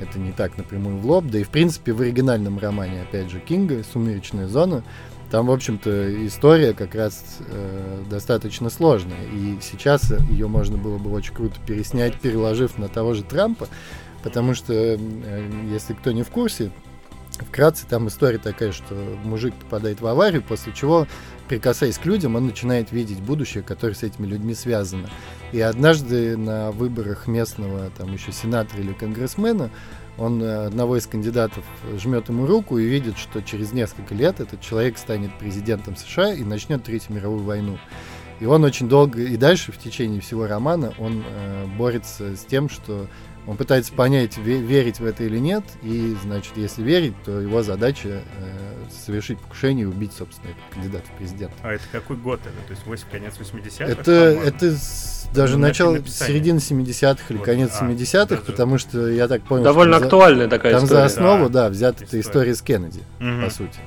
это не так напрямую в лоб. Да и, в принципе, в оригинальном романе, опять же, Кинга «Сумеречная зона», там, в общем-то, история как раз э, достаточно сложная. И сейчас ее можно было бы очень круто переснять, переложив на того же Трампа, потому что, э, если кто не в курсе, вкратце там история такая, что мужик попадает в аварию, после чего прикасаясь к людям, он начинает видеть будущее, которое с этими людьми связано. И однажды на выборах местного, там еще сенатора или конгрессмена, он э, одного из кандидатов жмет ему руку и видит, что через несколько лет этот человек станет президентом США и начнет Третью мировую войну. И он очень долго и дальше в течение всего романа он э, борется с тем, что он пытается понять, верить в это или нет, и, значит, если верить, то его задача э, совершить покушение и убить, собственно, кандидата в президент. А это какой год это? То есть 8, конец 80-х? Это, это даже ну, начало, середина 70-х или вот. конец а, 70-х, даже... потому что, я так понял... Довольно актуальная за, такая там история. Там за основу, да, да взята история. история с Кеннеди, угу. по сути.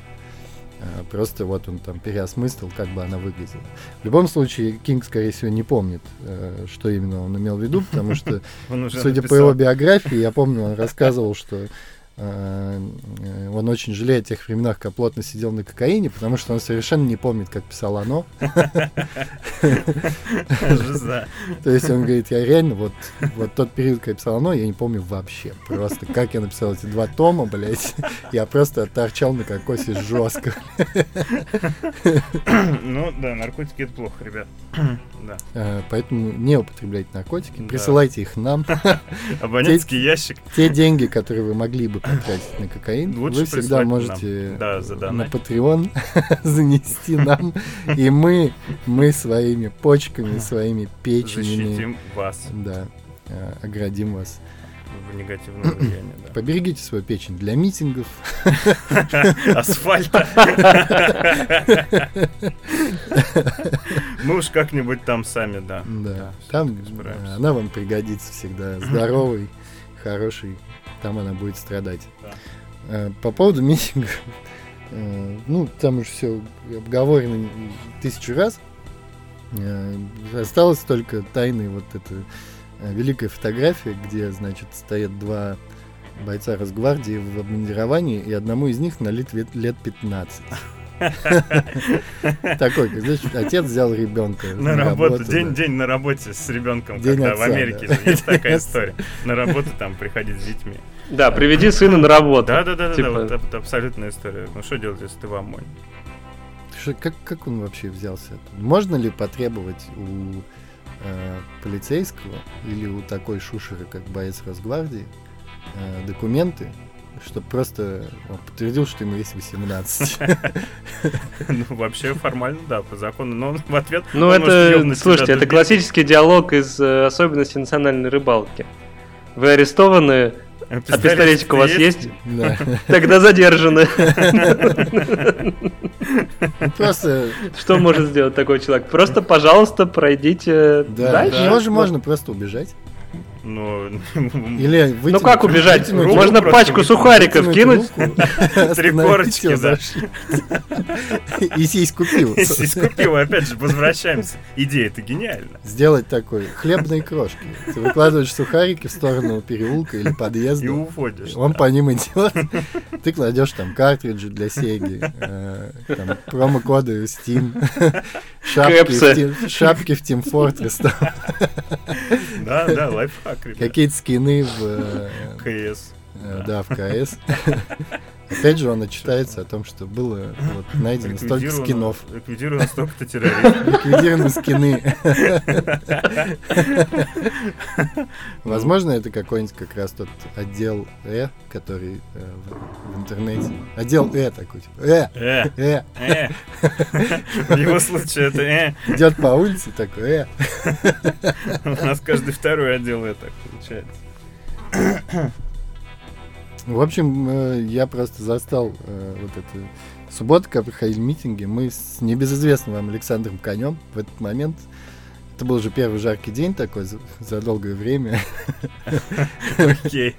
А, просто вот он там переосмыслил, как бы она выглядела. В любом случае, Кинг, скорее всего, не помнит, э, что именно он имел в виду, потому что, судя по его биографии, я помню, он рассказывал, что он очень жалеет о тех временах, когда плотно сидел на кокаине, потому что он совершенно не помнит, как писал оно. То есть он говорит, я реально вот, вот тот период, когда писал оно, я не помню вообще. Просто как я написал эти два тома, блядь, я просто торчал на кокосе жестко. Ну да, наркотики это плохо, ребят. Да. Э, поэтому не употребляйте наркотики, присылайте их нам. Абонентский ящик. Те деньги, которые вы могли бы потратить на кокаин, Лучше вы всегда можете да, на Patreon занести нам, и мы, мы своими почками, своими печенями... Защитим вас. Да, э, оградим вас в негативное влияние. Да. Поберегите свою печень для митингов. Асфальта. Мы уж как-нибудь там сами, да. Да, там она вам пригодится всегда. Здоровый, хороший там она будет страдать. Да. Э, по поводу митингов, э, ну, там уже все обговорено тысячу раз. Э, осталось только тайны вот эта великая фотография, где, значит, стоят два бойца Росгвардии в обмундировании, и одному из них налит лет 15. Такой, знаешь, отец взял ребенка. На, работу, день, день на работе с ребенком, когда в Америке есть такая история. На работу там приходить с детьми. Да, приведи сына на работу. Да, да, да, да, вот это абсолютная история. Ну что делать, если ты в ОМОНе? Как, как он вообще взялся? Можно ли потребовать у э, полицейского или у такой шушеры, как боец Росгвардии, э, документы, чтобы просто он подтвердил, что ему есть 18. Ну, вообще формально, да, по закону, но он в ответ... Ну, это, слушайте, это классический диалог из э, особенностей национальной рыбалки. Вы арестованы, а, а пистолетик у вас есть? Да. Тогда задержаны. Просто... Что может сделать такой человек? Просто, пожалуйста, пройдите да, дальше. Да. Можно, можно просто убежать. Ну, Или вытянуть, ну как убежать? Вытянуть, Можно пачку сухариков кинуть? Три корочки, да. И сиську пива. И сиську пива, опять же, возвращаемся. Идея это гениальна. Сделать такой, хлебные крошки. Ты выкладываешь сухарики в сторону переулка или подъезда. И уходишь. Он по ним идет. Ты кладешь там картриджи для Сеги, э, промокоды Steam, шапки в Team Fortress. Да, да, лайфхак, Какие-то скины в... Э, КС. Э, да, в КС. Опять же, он отчитается о том, что было вот, найдено столько скинов. Ликвидировано столько-то террористов. Ликвидированы скины. Возможно, это какой-нибудь как раз тот отдел Э, который э, в, в интернете. Отдел Э такой, типа, Э, Э, Э. э. В его случае это Э. Идет по улице такой, Э. У нас каждый второй отдел Э так получается. В общем, э, я просто застал э, вот это суббота, когда проходили митинги, мы с небезызвестным вам Александром Конем в этот момент это был уже первый жаркий день такой за, за долгое время. Окей.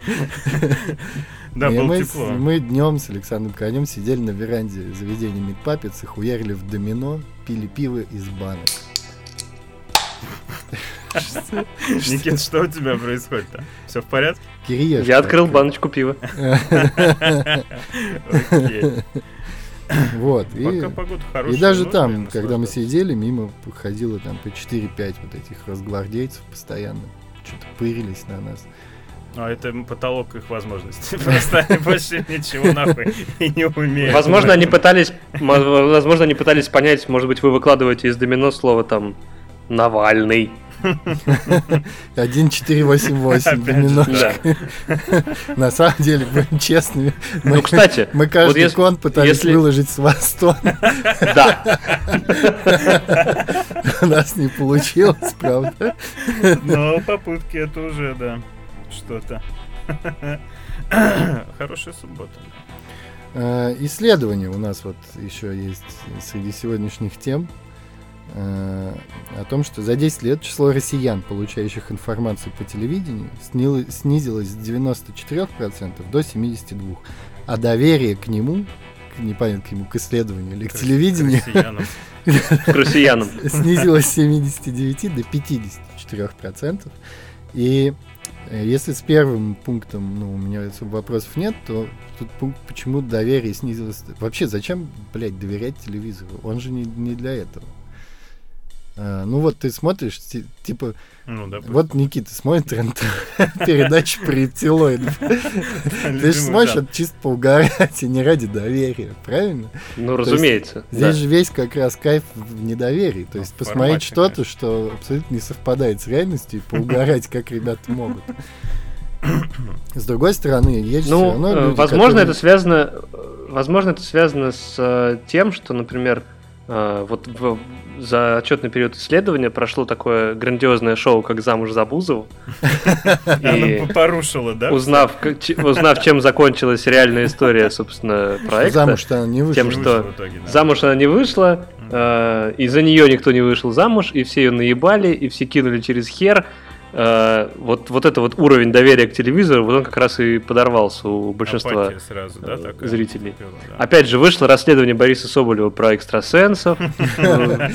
Да, было мы, тепло. Мы днем с Александром Конем сидели на веранде заведения Мидпапец и хуярили в домино, пили пиво из банок. Никит, что у тебя происходит-то? Все в порядке? Я открыл баночку пива. Вот. И, и даже там, когда мы сидели, мимо ходило там по 4-5 вот этих разгвардейцев постоянно. Что-то пырились на нас. А это потолок их возможностей. Просто они больше ничего нахуй и не умеют. Возможно, они пытались, возможно, они пытались понять, может быть, вы выкладываете из домино слово там Навальный. 1488 доминошка. На самом деле, будем честными. Мы, ну, кстати, мы каждый вот кон пытались выложить с Востон. Да. У нас не получилось, правда. Но попытки это уже, да, что-то. Хорошая суббота. Э, исследование у нас вот еще есть среди сегодняшних тем. Э, о том, что за 10 лет число россиян, получающих информацию по телевидению, снизилось с 94% до 72%, а доверие к нему, к, непонятно к нему, к исследованию или к, к телевидению, к россиянам, снизилось с 79 до 54%. И э, если с первым пунктом ну, у меня вопросов нет, то тут пункт, почему доверие снизилось. Вообще, зачем, блядь, доверять телевизору? Он же не, не для этого. А, ну вот ты смотришь, типа, ну, да, вот Никита смотрит передачу про рептилоидов. Ты же смотришь это чисто поугарать, и не ради доверия, правильно? Ну, разумеется. Здесь же весь как раз кайф в недоверии. То есть посмотреть что-то, что абсолютно не совпадает с реальностью, и поугарать, как ребята могут. С другой стороны, есть ну, все равно люди, возможно, это связано, возможно, это связано с э, тем, что, например, э, вот в, за отчетный период исследования прошло такое грандиозное шоу, как «Замуж за Бузову». И порушила, да? Узнав, узнав, чем закончилась реальная история, собственно, проекта. Замуж-то она не вышла. Тем, что замуж она не вышла, э, и за нее никто не вышел замуж, и все ее наебали, и все кинули через хер, э, вот, вот это вот уровень доверия к телевизору, вот он как раз и подорвался у большинства сразу, да, такая? зрителей. Да. Опять же, вышло расследование Бориса Соболева про экстрасенсов.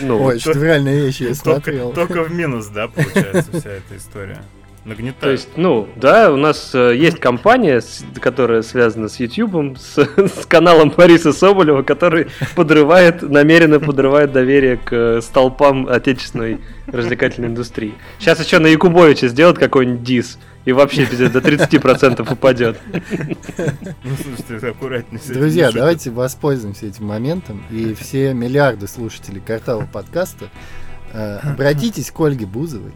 Ну, Ой, что реальные вещи я смотрел. Только в минус, да, получается вся эта история. Нагнетает. То есть, ну, да, у нас э, есть компания, с, которая связана с YouTube, с, с каналом Бориса Соболева, который подрывает, намеренно подрывает доверие к э, столпам отечественной развлекательной индустрии. Сейчас еще на Якубовича сделают какой-нибудь дис, и вообще до 30% упадет. Ну, слушайте, аккуратнее. Друзья, давайте воспользуемся этим моментом, и все миллиарды слушателей Картава подкаста э, обратитесь к Ольге Бузовой,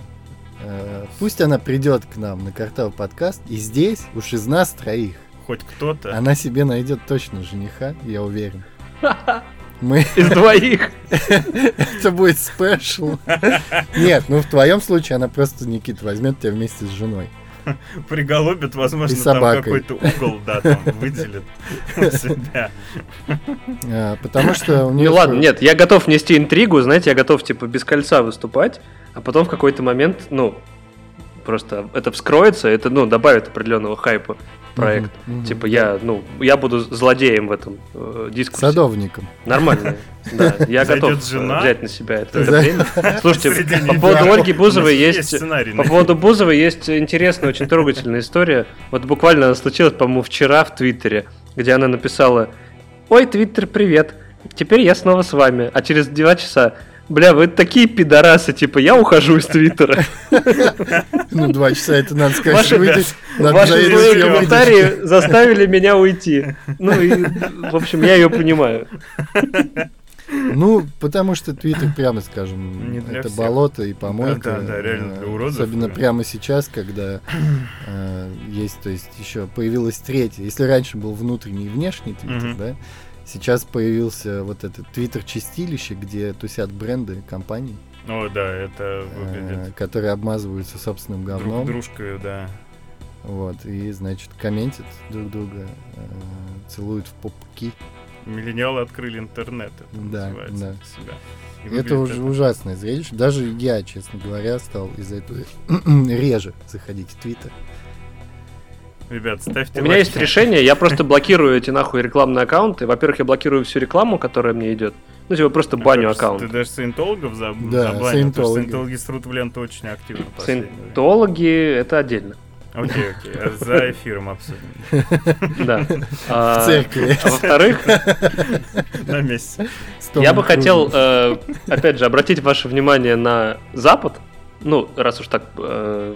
пусть она придет к нам на картал подкаст, и здесь уж из нас троих. Хоть кто-то. Она себе найдет точно жениха, я уверен. Мы... Из двоих. Это будет спешл. Нет, ну в твоем случае она просто, Никит, возьмет тебя вместе с женой. Приголубит, возможно, там какой-то угол, да, там выделит себя. А, потому что у нее... Ну ладно, нет, я готов нести интригу, знаете, я готов, типа, без кольца выступать, а потом в какой-то момент, ну, просто это вскроется, это, ну, добавит определенного хайпа проект. Мгм, мгм. Типа я, ну, я буду злодеем в этом э, дискурсе. Садовником. Нормально. Да, я готов э, жена. взять на себя это, это За- время. Слушайте, по поводу. Ольги Бузовой есть... По поводу Бузовой есть интересная, очень трогательная история. Вот буквально она случилась, по-моему, вчера в Твиттере, где она написала «Ой, Твиттер, привет, теперь я снова с вами». А через два часа Бля, вы такие пидорасы, типа, я ухожу из Твиттера. Ну, два часа это надо сказать. Ваши- выйдешь, надо Ваши заявить, злые комментарии заставили меня уйти. Ну и, в общем, я ее понимаю. Ну, потому что Твиттер, прямо скажем, Не это всех. болото и помойка. Да, да, да, реально э, для уродов. Особенно прямо сейчас, когда э, есть, то есть, еще появилась третья. Если раньше был внутренний и внешний Твиттер, да, сейчас появился вот этот Твиттер-чистилище, где тусят бренды компаний, О, да, это э, выглядит которые обмазываются собственным друг говном. дружкой, да. Вот, и, значит, комментят друг друга, э, целуют в попки. Миллениалы открыли интернет, это Да, называется да. себя. И Это уже ужасное зрелище. Даже я, честно говоря, стал из-за этого реже заходить в Твиттер. Ребят, ставьте У меня лайки. есть решение, я просто блокирую эти нахуй рекламные аккаунты. Во-первых, я блокирую всю рекламу, которая мне идет. Ну, типа просто баню Ты аккаунт. даже саентологов за... Да, забанил, потому что саентологи. саентологи срут в ленту очень активно. в. Саентологи это отдельно. Окей, окей. а За эфиром обсудим. Да. В А, церкви. а во-вторых, На месте. Я бы хотел, э, опять же, обратить ваше внимание на Запад. Ну, раз уж так, э,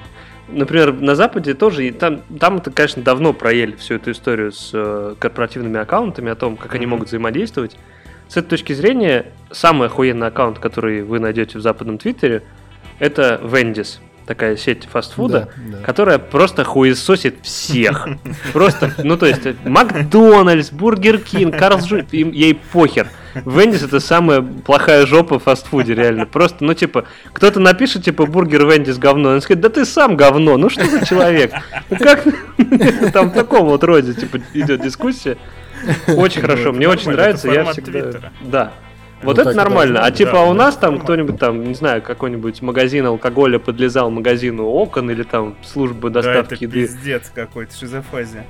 например, на Западе тоже, и там, там это, конечно, давно проели всю эту историю с э, корпоративными аккаунтами, о том, как они Мгм. могут взаимодействовать. С этой точки зрения, самый охуенный аккаунт, который вы найдете в западном Твиттере, это Wendy's, такая сеть фастфуда, Да, да. которая просто хуесосит всех. Просто, ну то есть, Макдональдс, Бургер Кинг, Carl's им ей похер. Вендис это самая плохая жопа в фастфуде, реально. Просто, ну типа, кто-то напишет, типа, бургер Вендис говно, он скажет, да ты сам говно, ну что за человек? Ну как там в таком вот роде, типа, идет дискуссия. Очень хорошо, мне очень нравится, я всегда... Да. Вот Ну, это нормально. А типа да, у нас там кто-нибудь там, не знаю, какой-нибудь магазин алкоголя подлезал магазину окон или там службы Да, доставки это еды. пиздец какой-то, шизофазия.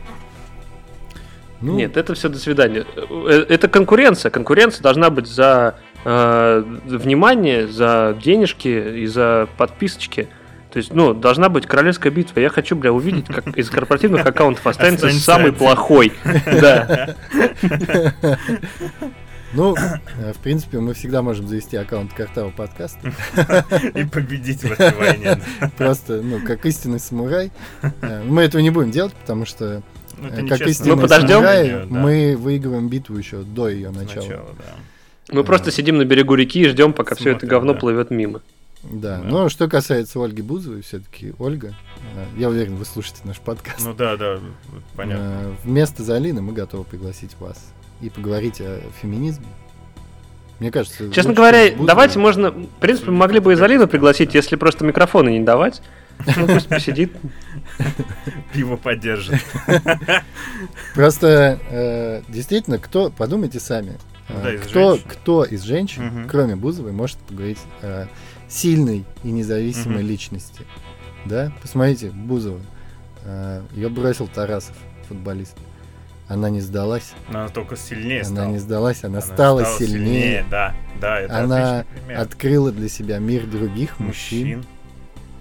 Ну, Нет, это все до свидания. Э, Это конкуренция. Конкуренция должна быть за э, внимание, за денежки и за подписочки. То есть, ну, должна быть королевская битва. Я хочу, бля, увидеть, как из корпоративных аккаунтов останется самый плохой. Да. ну, э, в принципе, мы всегда можем завести аккаунт Картава подкаста. И победить в этой войне. Просто, ну, как истинный самурай. Э, Мы этого не будем делать, потому что, Ну, э, как нечестно. истинные Мы подождем? самураи, Да. мы выигрываем битву еще до ее начала. Да. Мы просто сидим на берегу реки и ждем, пока все это говно да. плывет мимо. Да, Да. но что касается Ольги Бузовой, все-таки Ольга, я уверен, вы слушаете наш подкаст. Ну да, да, понятно. Вместо Залины мы готовы пригласить вас и поговорить о феминизме. Мне кажется, Честно лучше говоря, Бузовой- давайте можно... В принципе, мы могли бы и Залину пригласить, если просто микрофоны не давать. Ну, пусть посидит. Пиво поддержит. Просто э, действительно, кто, подумайте сами, э, кто, кто из женщин, кроме Бузовой, может поговорить о сильной и независимой личности. Да? Посмотрите, Бузова. ее бросил Тарасов, футболист. Она не сдалась. Но она только сильнее Она стала. не сдалась, она, Она стала, сильнее. Да, да, это Она открыла для себя мир других мужчин.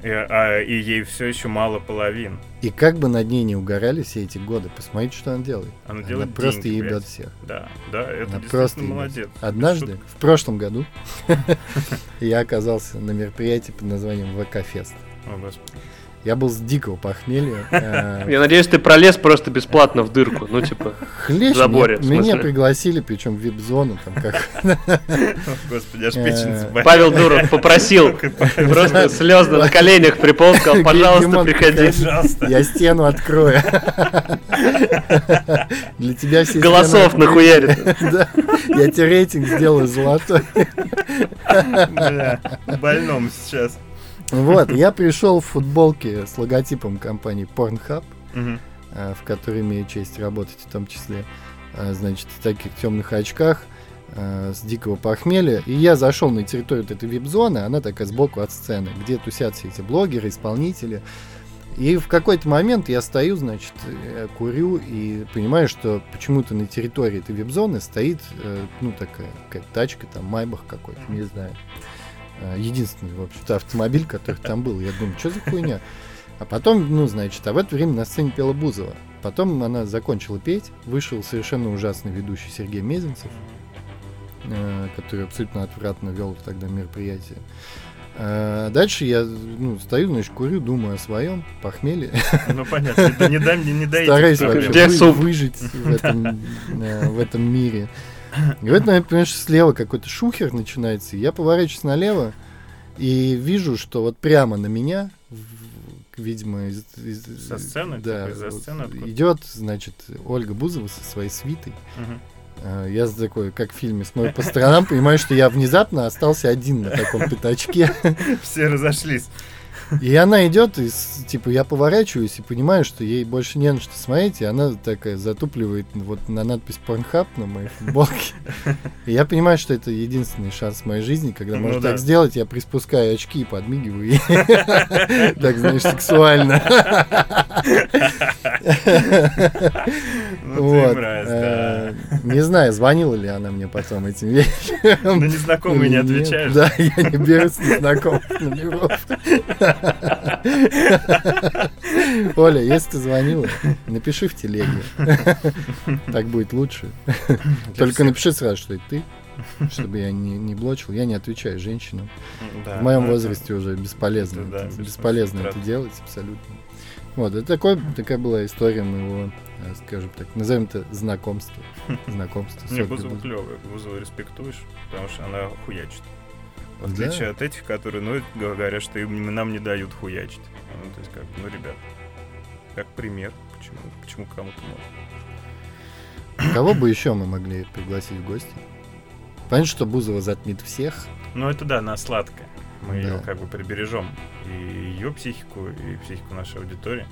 И, а, и ей все еще мало половин. И как бы над ней не угорали все эти годы, посмотрите, что она делает. Она, Она делает просто деньги, ебет блядь. всех. Да, да, это Она просто ебет. молодец. Однажды, Шутка. в прошлом году, я оказался на мероприятии под названием ВК-фест. О, господи. Я был с дикого похмелья. э, Я надеюсь, ты пролез просто бесплатно в дырку. Ну, типа, Хлещ, В заборе, меня- в меня смысле? пригласили, причем в вип-зону, там как Господи, аж печень Э. Павел Дуров попросил, просто слезно на коленях приполз, сказал, пожалуйста, приходи. Пожалуйста. я стену открою. Для тебя все Голосов нахуярит. я тебе рейтинг сделаю золотой. Бля, больном сейчас. Вот, я пришел в футболке с логотипом компании Pornhub, э, в которой имею честь работать в том числе, э, значит, в таких темных очках, э, с дикого похмелья. И я зашел на территорию вот этой вип-зоны, она такая сбоку от сцены, где тусят все эти блогеры, исполнители. И в какой-то момент я стою, значит, курю и понимаю, что почему-то на территории этой вип-зоны стоит, ну, такая какая тачка, там, Майбах какой-то, не знаю. Э, единственный, в общем-то, автомобиль, который там был. Я думаю, что за хуйня? А потом, ну, значит, а в это время на сцене пела Бузова. Потом она закончила петь, вышел совершенно ужасный ведущий Сергей Мезенцев, э, который абсолютно отвратно вел тогда мероприятие. А дальше я ну, стою, значит, курю, думаю о своем похмелье. Ну понятно, не дай мне не дай. Стараюсь вообще вы, выжить в этом, э, в этом мире. И в этот момент, понимаешь, слева какой-то шухер начинается. Я поворачиваюсь налево и вижу, что вот прямо на меня, видимо, из, из, со сцены, да, типа, сцены идет, значит, Ольга Бузова со своей свитой. Угу. Я такой, как в фильме, смотрю по сторонам, понимаю, что я внезапно остался один на таком пятачке. Все разошлись. И она идет, и типа я поворачиваюсь и понимаю, что ей больше не на что смотреть, и она такая затупливает вот на надпись Pornhub на моей футболке. И я понимаю, что это единственный шанс в моей жизни, когда ну, можно да. так сделать, я приспускаю очки и подмигиваю. Так, знаешь, сексуально. Ну, вот. Э, не знаю, звонила ли она мне потом этим вечером. На незнакомый не отвечаешь. Да, я не беру с незнакомых номеров. Оля, если ты звонила, напиши в телеге. Так будет лучше. Только напиши сразу, что это ты, чтобы я не, не блочил. Я не отвечаю женщинам. В моем возрасте уже бесполезно. бесполезно это делать абсолютно. Вот, это такой, такая была история моего, э, скажем так, назовем это знакомство. Знакомство. Не, Бузова клевая, Бузова респектуешь, потому что она хуячит. В отличие да. от этих, которые, ну, говорят, что им, нам не дают хуячить. Ну, то есть, как, ну, ребят, как пример, почему, почему кому-то можно. Кого бы еще мы могли пригласить в гости? Понятно, что Бузова затмит всех. Ну, это да, она сладкая. Мы да. ее как бы прибережем. И ее психику, и психику нашей аудитории.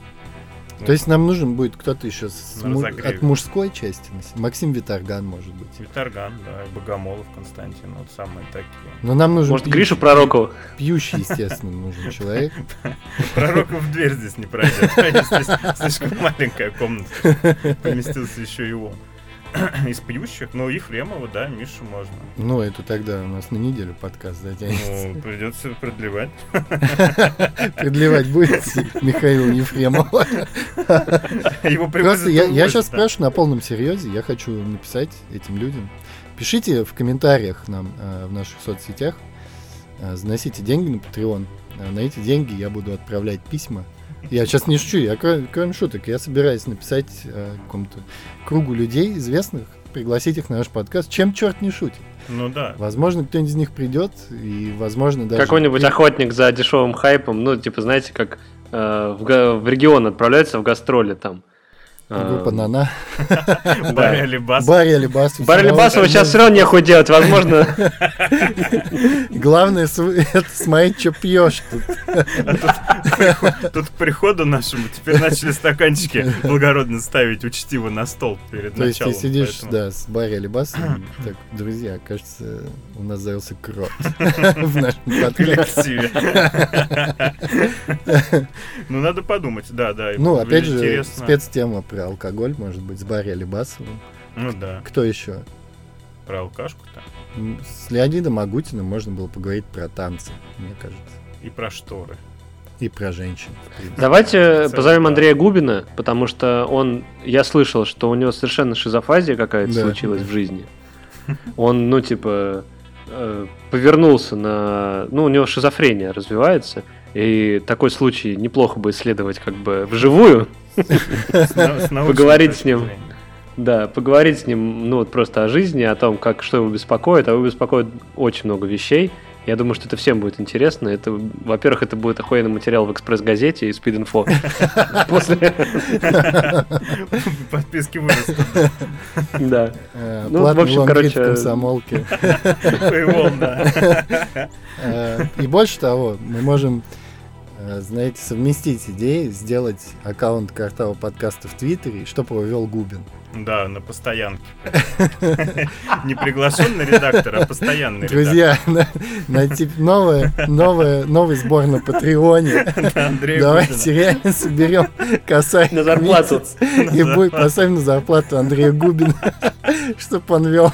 То есть нам нужен будет кто-то еще с му- от мужской части. Максим Виторган, может быть. Виторган, да, и Богомолов Константин, вот самые такие. Но нам нужен Может, пьющий, Гришу Пророкова? Пьющий, естественно, нужен человек. Пророков в дверь здесь не пройдет. Слишком маленькая комната. Поместился еще его. из пьющих, но Ефремова, да, Мишу можно. Ну, это тогда у нас на неделю подкаст затянется. Ну, придется продлевать. Продлевать будете Михаил Ефремова. Его Просто я, я сейчас спрашиваю на полном серьезе, я хочу написать этим людям. Пишите в комментариях нам э, в наших соцсетях, э, заносите деньги на Patreon. Э, на эти деньги я буду отправлять письма я сейчас не шучу, я кроме, кроме шуток, я собираюсь написать э, какому-то кругу людей известных, пригласить их на наш подкаст, чем черт не шутит. Ну да. Возможно, кто-нибудь из них придет, и, возможно, даже... Какой-нибудь охотник за дешевым хайпом, ну, типа, знаете, как э, в, в регион отправляется в гастроли там. Группа Нана. Барри Алибас. Барри Алибас. Барри Алибасова сейчас все равно нехуй делать, возможно. Главное это смотреть, что пьешь тут. Тут к приходу нашему теперь начали стаканчики благородно ставить учтиво на стол перед началом. То есть ты сидишь, да, с Барри Алибасом, так, друзья, кажется, у нас завелся крот в нашем коллективе. Ну, надо подумать, да, да. Ну, опять же, спецтема про алкоголь, может быть, с Барри Алибасовым. Ну да. Кто еще? Про алкашку-то? С Леонидом Агутиным можно было поговорить про танцы, мне кажется. И про шторы. И про женщин. Давайте позовем Андрея Губина, потому что он, я слышал, что у него совершенно шизофазия какая-то да. случилась в жизни. Он, ну, типа, э, повернулся на... Ну, у него шизофрения развивается, и такой случай неплохо бы исследовать как бы вживую. Поговорить с ним. Да, поговорить с ним, ну вот просто о жизни, о том, как что его беспокоит, а его беспокоит очень много вещей. Я думаю, что это всем будет интересно. Это, во-первых, это будет охуенный материал в экспресс-газете и спид-инфо. После... Подписки вырастут. Да. Э, ну, в общем, короче... комсомолки. Э, и больше того, мы можем знаете, совместить идеи, сделать аккаунт квартала подкаста в Твиттере, чтобы его Губин. Да, на постоянке. Не приглашенный редактор, а постоянный Друзья, найти новое, новое, новый сбор на Патреоне. Давайте реально соберем косарь. На зарплату. И будет поставим на зарплату Андрея Губина, чтобы он вел.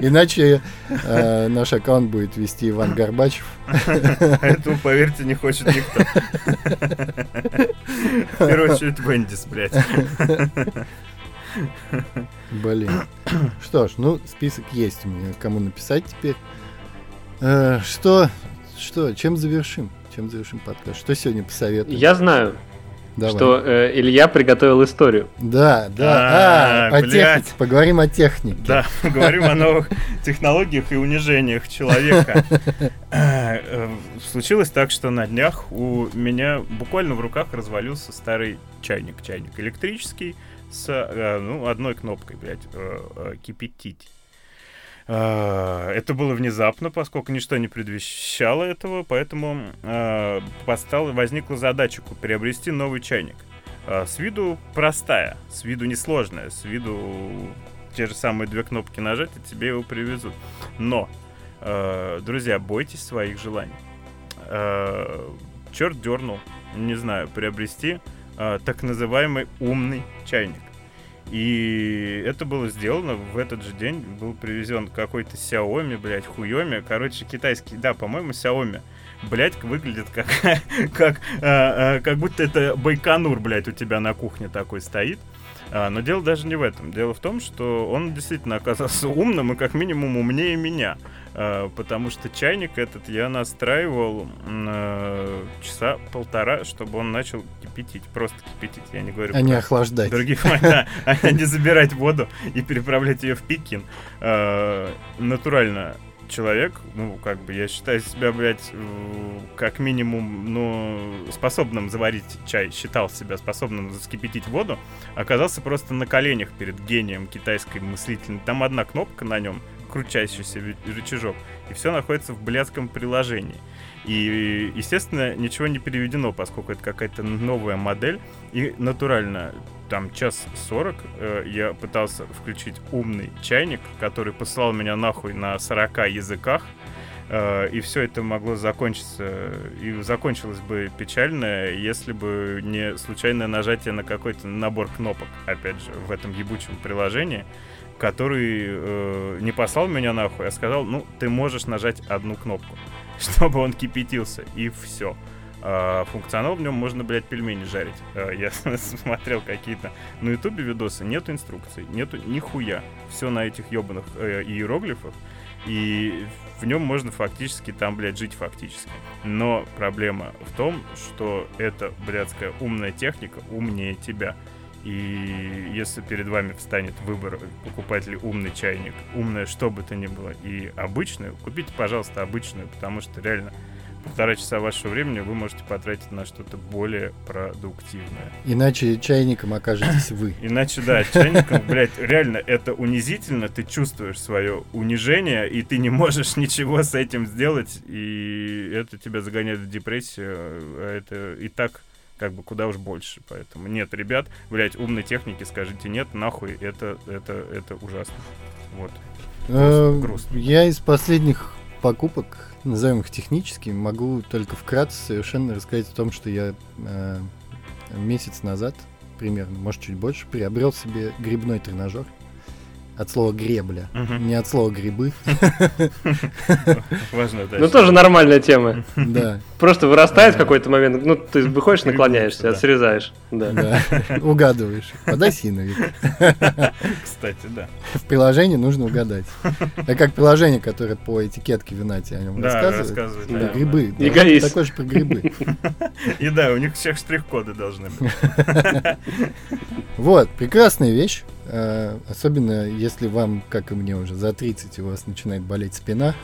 Иначе э, наш аккаунт будет вести Иван Горбачев. Этому, поверьте, не хочет никто. В первую очередь Вендис, блядь. Блин. Что ж, ну, список есть у меня, кому написать теперь. Э, что, что, чем завершим? Чем завершим подкаст? Что сегодня посоветуем? Я знаю. Давай. Что э, Илья приготовил историю. Да, да. А, а, о технике. Поговорим о технике. Да, поговорим о новых технологиях и унижениях человека. Э, э, случилось так, что на днях у меня буквально в руках развалился старый чайник. Чайник электрический с э, ну, одной кнопкой, блядь, кипятить. А, это было внезапно, поскольку ничто не предвещало этого, поэтому э, постала, возникла задача приобрести новый чайник. Э, с виду простая, с виду несложная, с виду те же самые две кнопки нажать, и тебе его привезут. Но, э, друзья, бойтесь своих желаний. Э, черт дернул, не знаю, приобрести э, так называемый умный чайник. И это было сделано в этот же день. Был привезен какой-то Xiaomi, блядь, хуёми. Короче, китайский, да, по-моему, Xiaomi. Блядь, выглядит как, как, а, а, как будто это Байконур, блядь, у тебя на кухне такой стоит. А, но дело даже не в этом. Дело в том, что он действительно оказался умным и как минимум умнее меня. А, потому что чайник этот я настраивал а, часа полтора, чтобы он начал кипятить. Просто кипятить, я не говорю. А не охлаждать. Других, а не забирать воду и переправлять ее в Пекин. А, натурально человек, ну, как бы, я считаю себя, блядь, как минимум, ну, способным заварить чай, считал себя способным вскипятить воду, оказался просто на коленях перед гением китайской мыслительной. Там одна кнопка на нем, крутящийся рычажок, и все находится в блядском приложении. И, естественно, ничего не переведено, поскольку это какая-то новая модель. И натурально, там час сорок э, я пытался включить умный чайник, который послал меня нахуй на 40 языках. Э, и все это могло закончиться, и закончилось бы печально, если бы не случайное нажатие на какой-то набор кнопок, опять же, в этом ебучем приложении который э, не послал меня нахуй, а сказал, ну, ты можешь нажать одну кнопку, чтобы он кипятился, и все. А, функционал в нем можно, блядь, пельмени жарить. А, я смотрел какие-то на ютубе видосы, нету инструкций, нету нихуя. Все на этих ебаных э, иероглифах. И в нем можно фактически там, блядь, жить фактически. Но проблема в том, что эта блядская умная техника умнее тебя. И если перед вами встанет выбор, покупать ли умный чайник, умное что бы то ни было, и обычную, купите, пожалуйста, обычную, потому что реально полтора часа вашего времени вы можете потратить на что-то более продуктивное. Иначе чайником окажетесь вы. Иначе, да, чайником, блядь, реально это унизительно, ты чувствуешь свое унижение, и ты не можешь ничего с этим сделать, и это тебя загоняет в депрессию, а это и так как бы куда уж больше. Поэтому нет, ребят, блядь, умной техники скажите нет, нахуй, это, это, это ужасно. Вот. Э, грустно. Я из последних покупок, назовем их техническими, могу только вкратце совершенно рассказать о том, что я э, месяц назад, примерно, может чуть больше, приобрел себе грибной тренажер. От слова гребля, угу. не от слова грибы. Важно, да. Ну, тоже нормальная тема. Да. Просто вырастает в какой-то момент, ну, ты выходишь, наклоняешься, срезаешь. Да. Угадываешь. Подаси на вид. Кстати, да. В приложении нужно угадать. Это как приложение, которое по этикетке вина тебе о нем рассказывает. Да, грибы. Эгоист. Такое же про грибы. И да, у них всех штрих-коды должны быть. Вот, прекрасная вещь. э, особенно если вам, как и мне уже, за 30 у вас начинает болеть спина,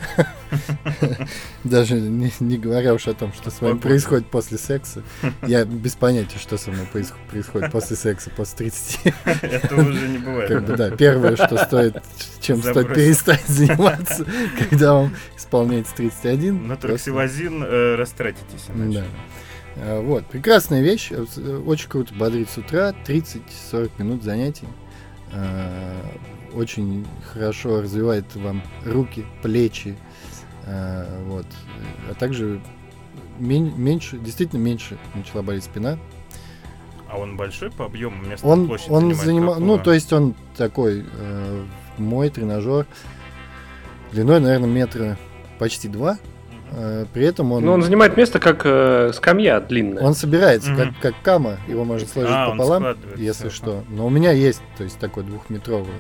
даже не, не говоря уж о том, что с вами происходит после секса. Я без понятия, что со мной происходит после секса, после 30. Это уже не бывает. Как бы, да, первое, что стоит, чем Забросил. стоит перестать заниматься, когда вам исполняется 31. На троксивазин э, растратитесь иначе. Да. А, вот, прекрасная вещь, э, очень круто бодрить с утра, 30-40 минут занятий. А, очень хорошо развивает вам руки, плечи, а, вот. А также меньше, действительно меньше начала болеть спина. А он большой по объему? Место он, он занимает, ну, то есть он такой, э, мой тренажер длиной, наверное, метра почти два. Э, при этом он... Ну, он занимает место как э, скамья длинная. Он собирается, mm-hmm. как, как кама, его можно сложить а, пополам, если все. что. Но у меня есть, то есть такой двухметровый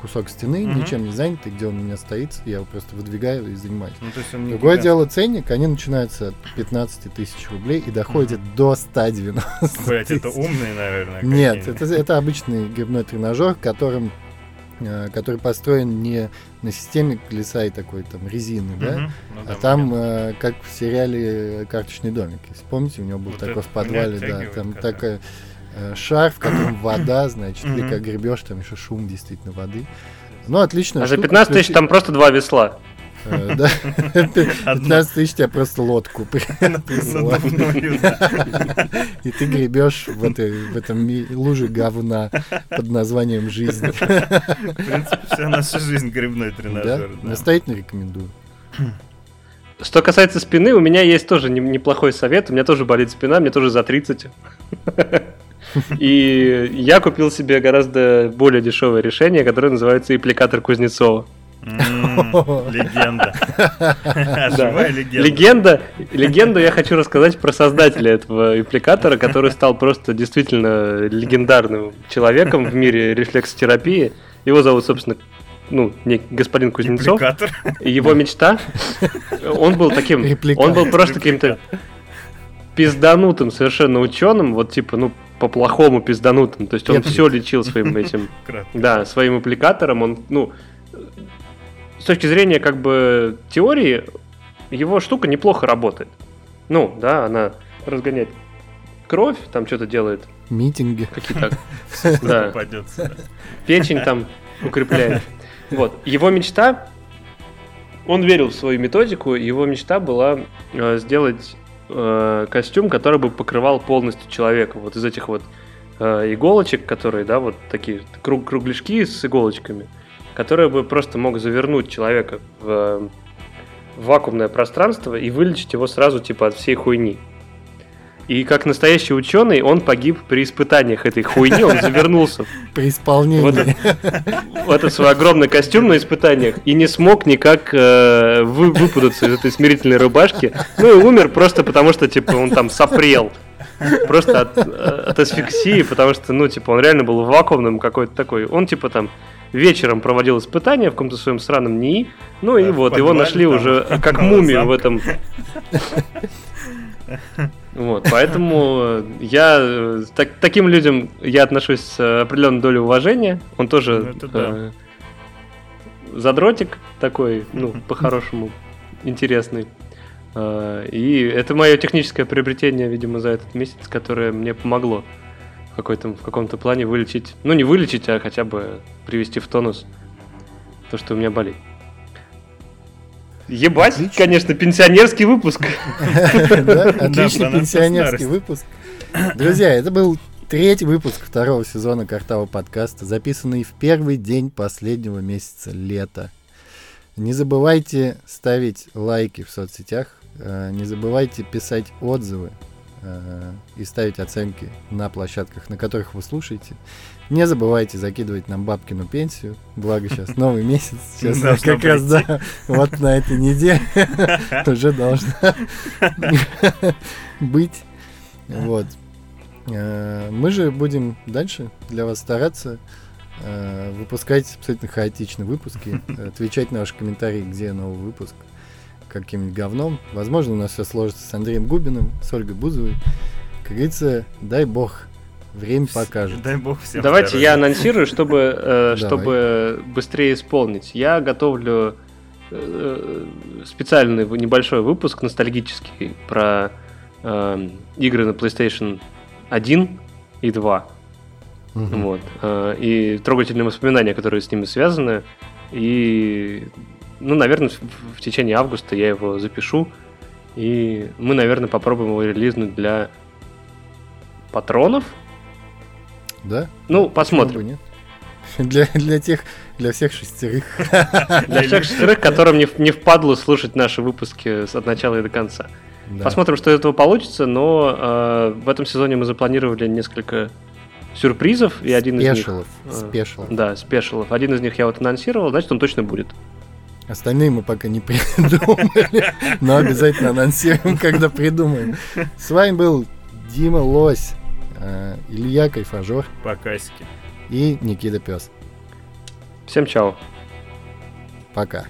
кусок стены, mm-hmm. ничем не занятый, где он у меня стоит, я его просто выдвигаю и занимаюсь. Ну, то есть он Другое дело, ценник, они начинаются от 15 тысяч рублей и доходят mm-hmm. до 190 Блять, это умный, наверное. Нет, это, это обычный грибной тренажер, которым который построен не на системе колеса и такой там резины, да, ну, а да, там э, как в сериале "Карточный домик". Если помните, у него был вот такой в подвале, да, там такой э, шар, в котором вода, значит, или как гребешь, там еще шум действительно воды. Ну, отлично. А за 15 тысяч там просто два весла. Э, да, 15 тысяч тебя просто лодку И ты гребешь в, этой, в этом луже говна под названием «Жизнь». В принципе, вся наша жизнь грибной тренажер. Да? Настоятельно рекомендую. Что касается спины, у меня есть тоже неплохой совет. У меня тоже болит спина, мне тоже за 30. И я купил себе гораздо более дешевое решение, которое называется аппликатор Кузнецова. Легенда. Живая легенда. Легенда. Легенду я хочу рассказать про создателя этого аппликатора, который стал просто действительно легендарным человеком в мире рефлексотерапии. Его зовут, собственно, ну, не господин Кузнецов. Репликатор. Его мечта, он был таким, он был просто каким-то пизданутым совершенно ученым, вот типа, ну, по-плохому пизданутым. То есть он все лечил своим этим, да, своим аппликатором. Он, ну, с точки зрения как бы теории, его штука неплохо работает. Ну, да, она разгоняет кровь, там что-то делает. Митинги. Какие-то. Да. Печень там укрепляет. Вот. Его мечта, он верил в свою методику, его мечта была э, сделать э, костюм, который бы покрывал полностью человека. Вот из этих вот э, иголочек, которые, да, вот такие круг кругляшки с иголочками который бы просто мог завернуть человека в, в вакуумное пространство и вылечить его сразу типа от всей хуйни. И как настоящий ученый, он погиб при испытаниях этой хуйни, он завернулся. При исполнении. В этот, в этот свой огромный костюм на испытаниях и не смог никак э, вы, выпутаться из этой смирительной рубашки. Ну и умер просто потому, что типа он там сопрел. Просто от, от асфиксии, потому что, ну, типа, он реально был вакуумным какой-то такой. Он, типа, там, вечером проводил испытания в каком-то своем странном НИИ. Ну и вот, его нашли уже как мумию в этом. Вот, поэтому я э, так, таким людям я отношусь с определенной долей уважения. Он тоже ну, э, задротик такой, ну, по-хорошему, интересный. Э, и это мое техническое приобретение, видимо, за этот месяц, которое мне помогло в, какой-то, в каком-то плане вылечить, ну не вылечить, а хотя бы привести в тонус то, что у меня болит. Ебать, Отлично. конечно, пенсионерский выпуск. Отличный пенсионерский выпуск. Друзья, это был третий выпуск второго сезона Картава подкаста, записанный в первый день последнего месяца лета. Не забывайте ставить лайки в соцсетях, э, не забывайте писать отзывы и ставить оценки на площадках, на которых вы слушаете. Не забывайте закидывать нам бабкину пенсию. Благо сейчас новый месяц. Сейчас как раз, да, вот на этой неделе уже должна быть. Вот. Э, мы же будем дальше для вас стараться э, выпускать абсолютно хаотичные выпуски, отвечать на ваши комментарии, где новый выпуск каким-нибудь говном. Возможно, у нас все сложится с Андреем Губиным, с Ольгой Бузовой. Как говорится, дай бог Время покажет. Дай бог всем Давайте здоровья. я анонсирую, чтобы, э, чтобы быстрее исполнить. Я готовлю э, специальный в- небольшой выпуск ностальгический про э, игры на PlayStation 1 и 2. Мгм. Вот. э, И трогательные воспоминания, которые с ними связаны. И, ну, наверное, в, в течение августа я его запишу. И мы, наверное, попробуем его релизнуть для патронов. Да? Ну, посмотрим. нет? Для, для тех, для всех шестерых. Для всех шестерых, которым не, не впадло слушать наши выпуски от начала и до конца. Да. Посмотрим, что из этого получится, но э, в этом сезоне мы запланировали несколько сюрпризов, и один из них... Спешилов. э, Спешилов. Да, спешилов. Один из них я вот анонсировал, значит, он точно будет. Остальные мы пока не придумали, но обязательно анонсируем, когда придумаем. С вами был Дима Лось, э, Илья Кайфажор Покасики. и Никита Пес. Всем чао. Пока.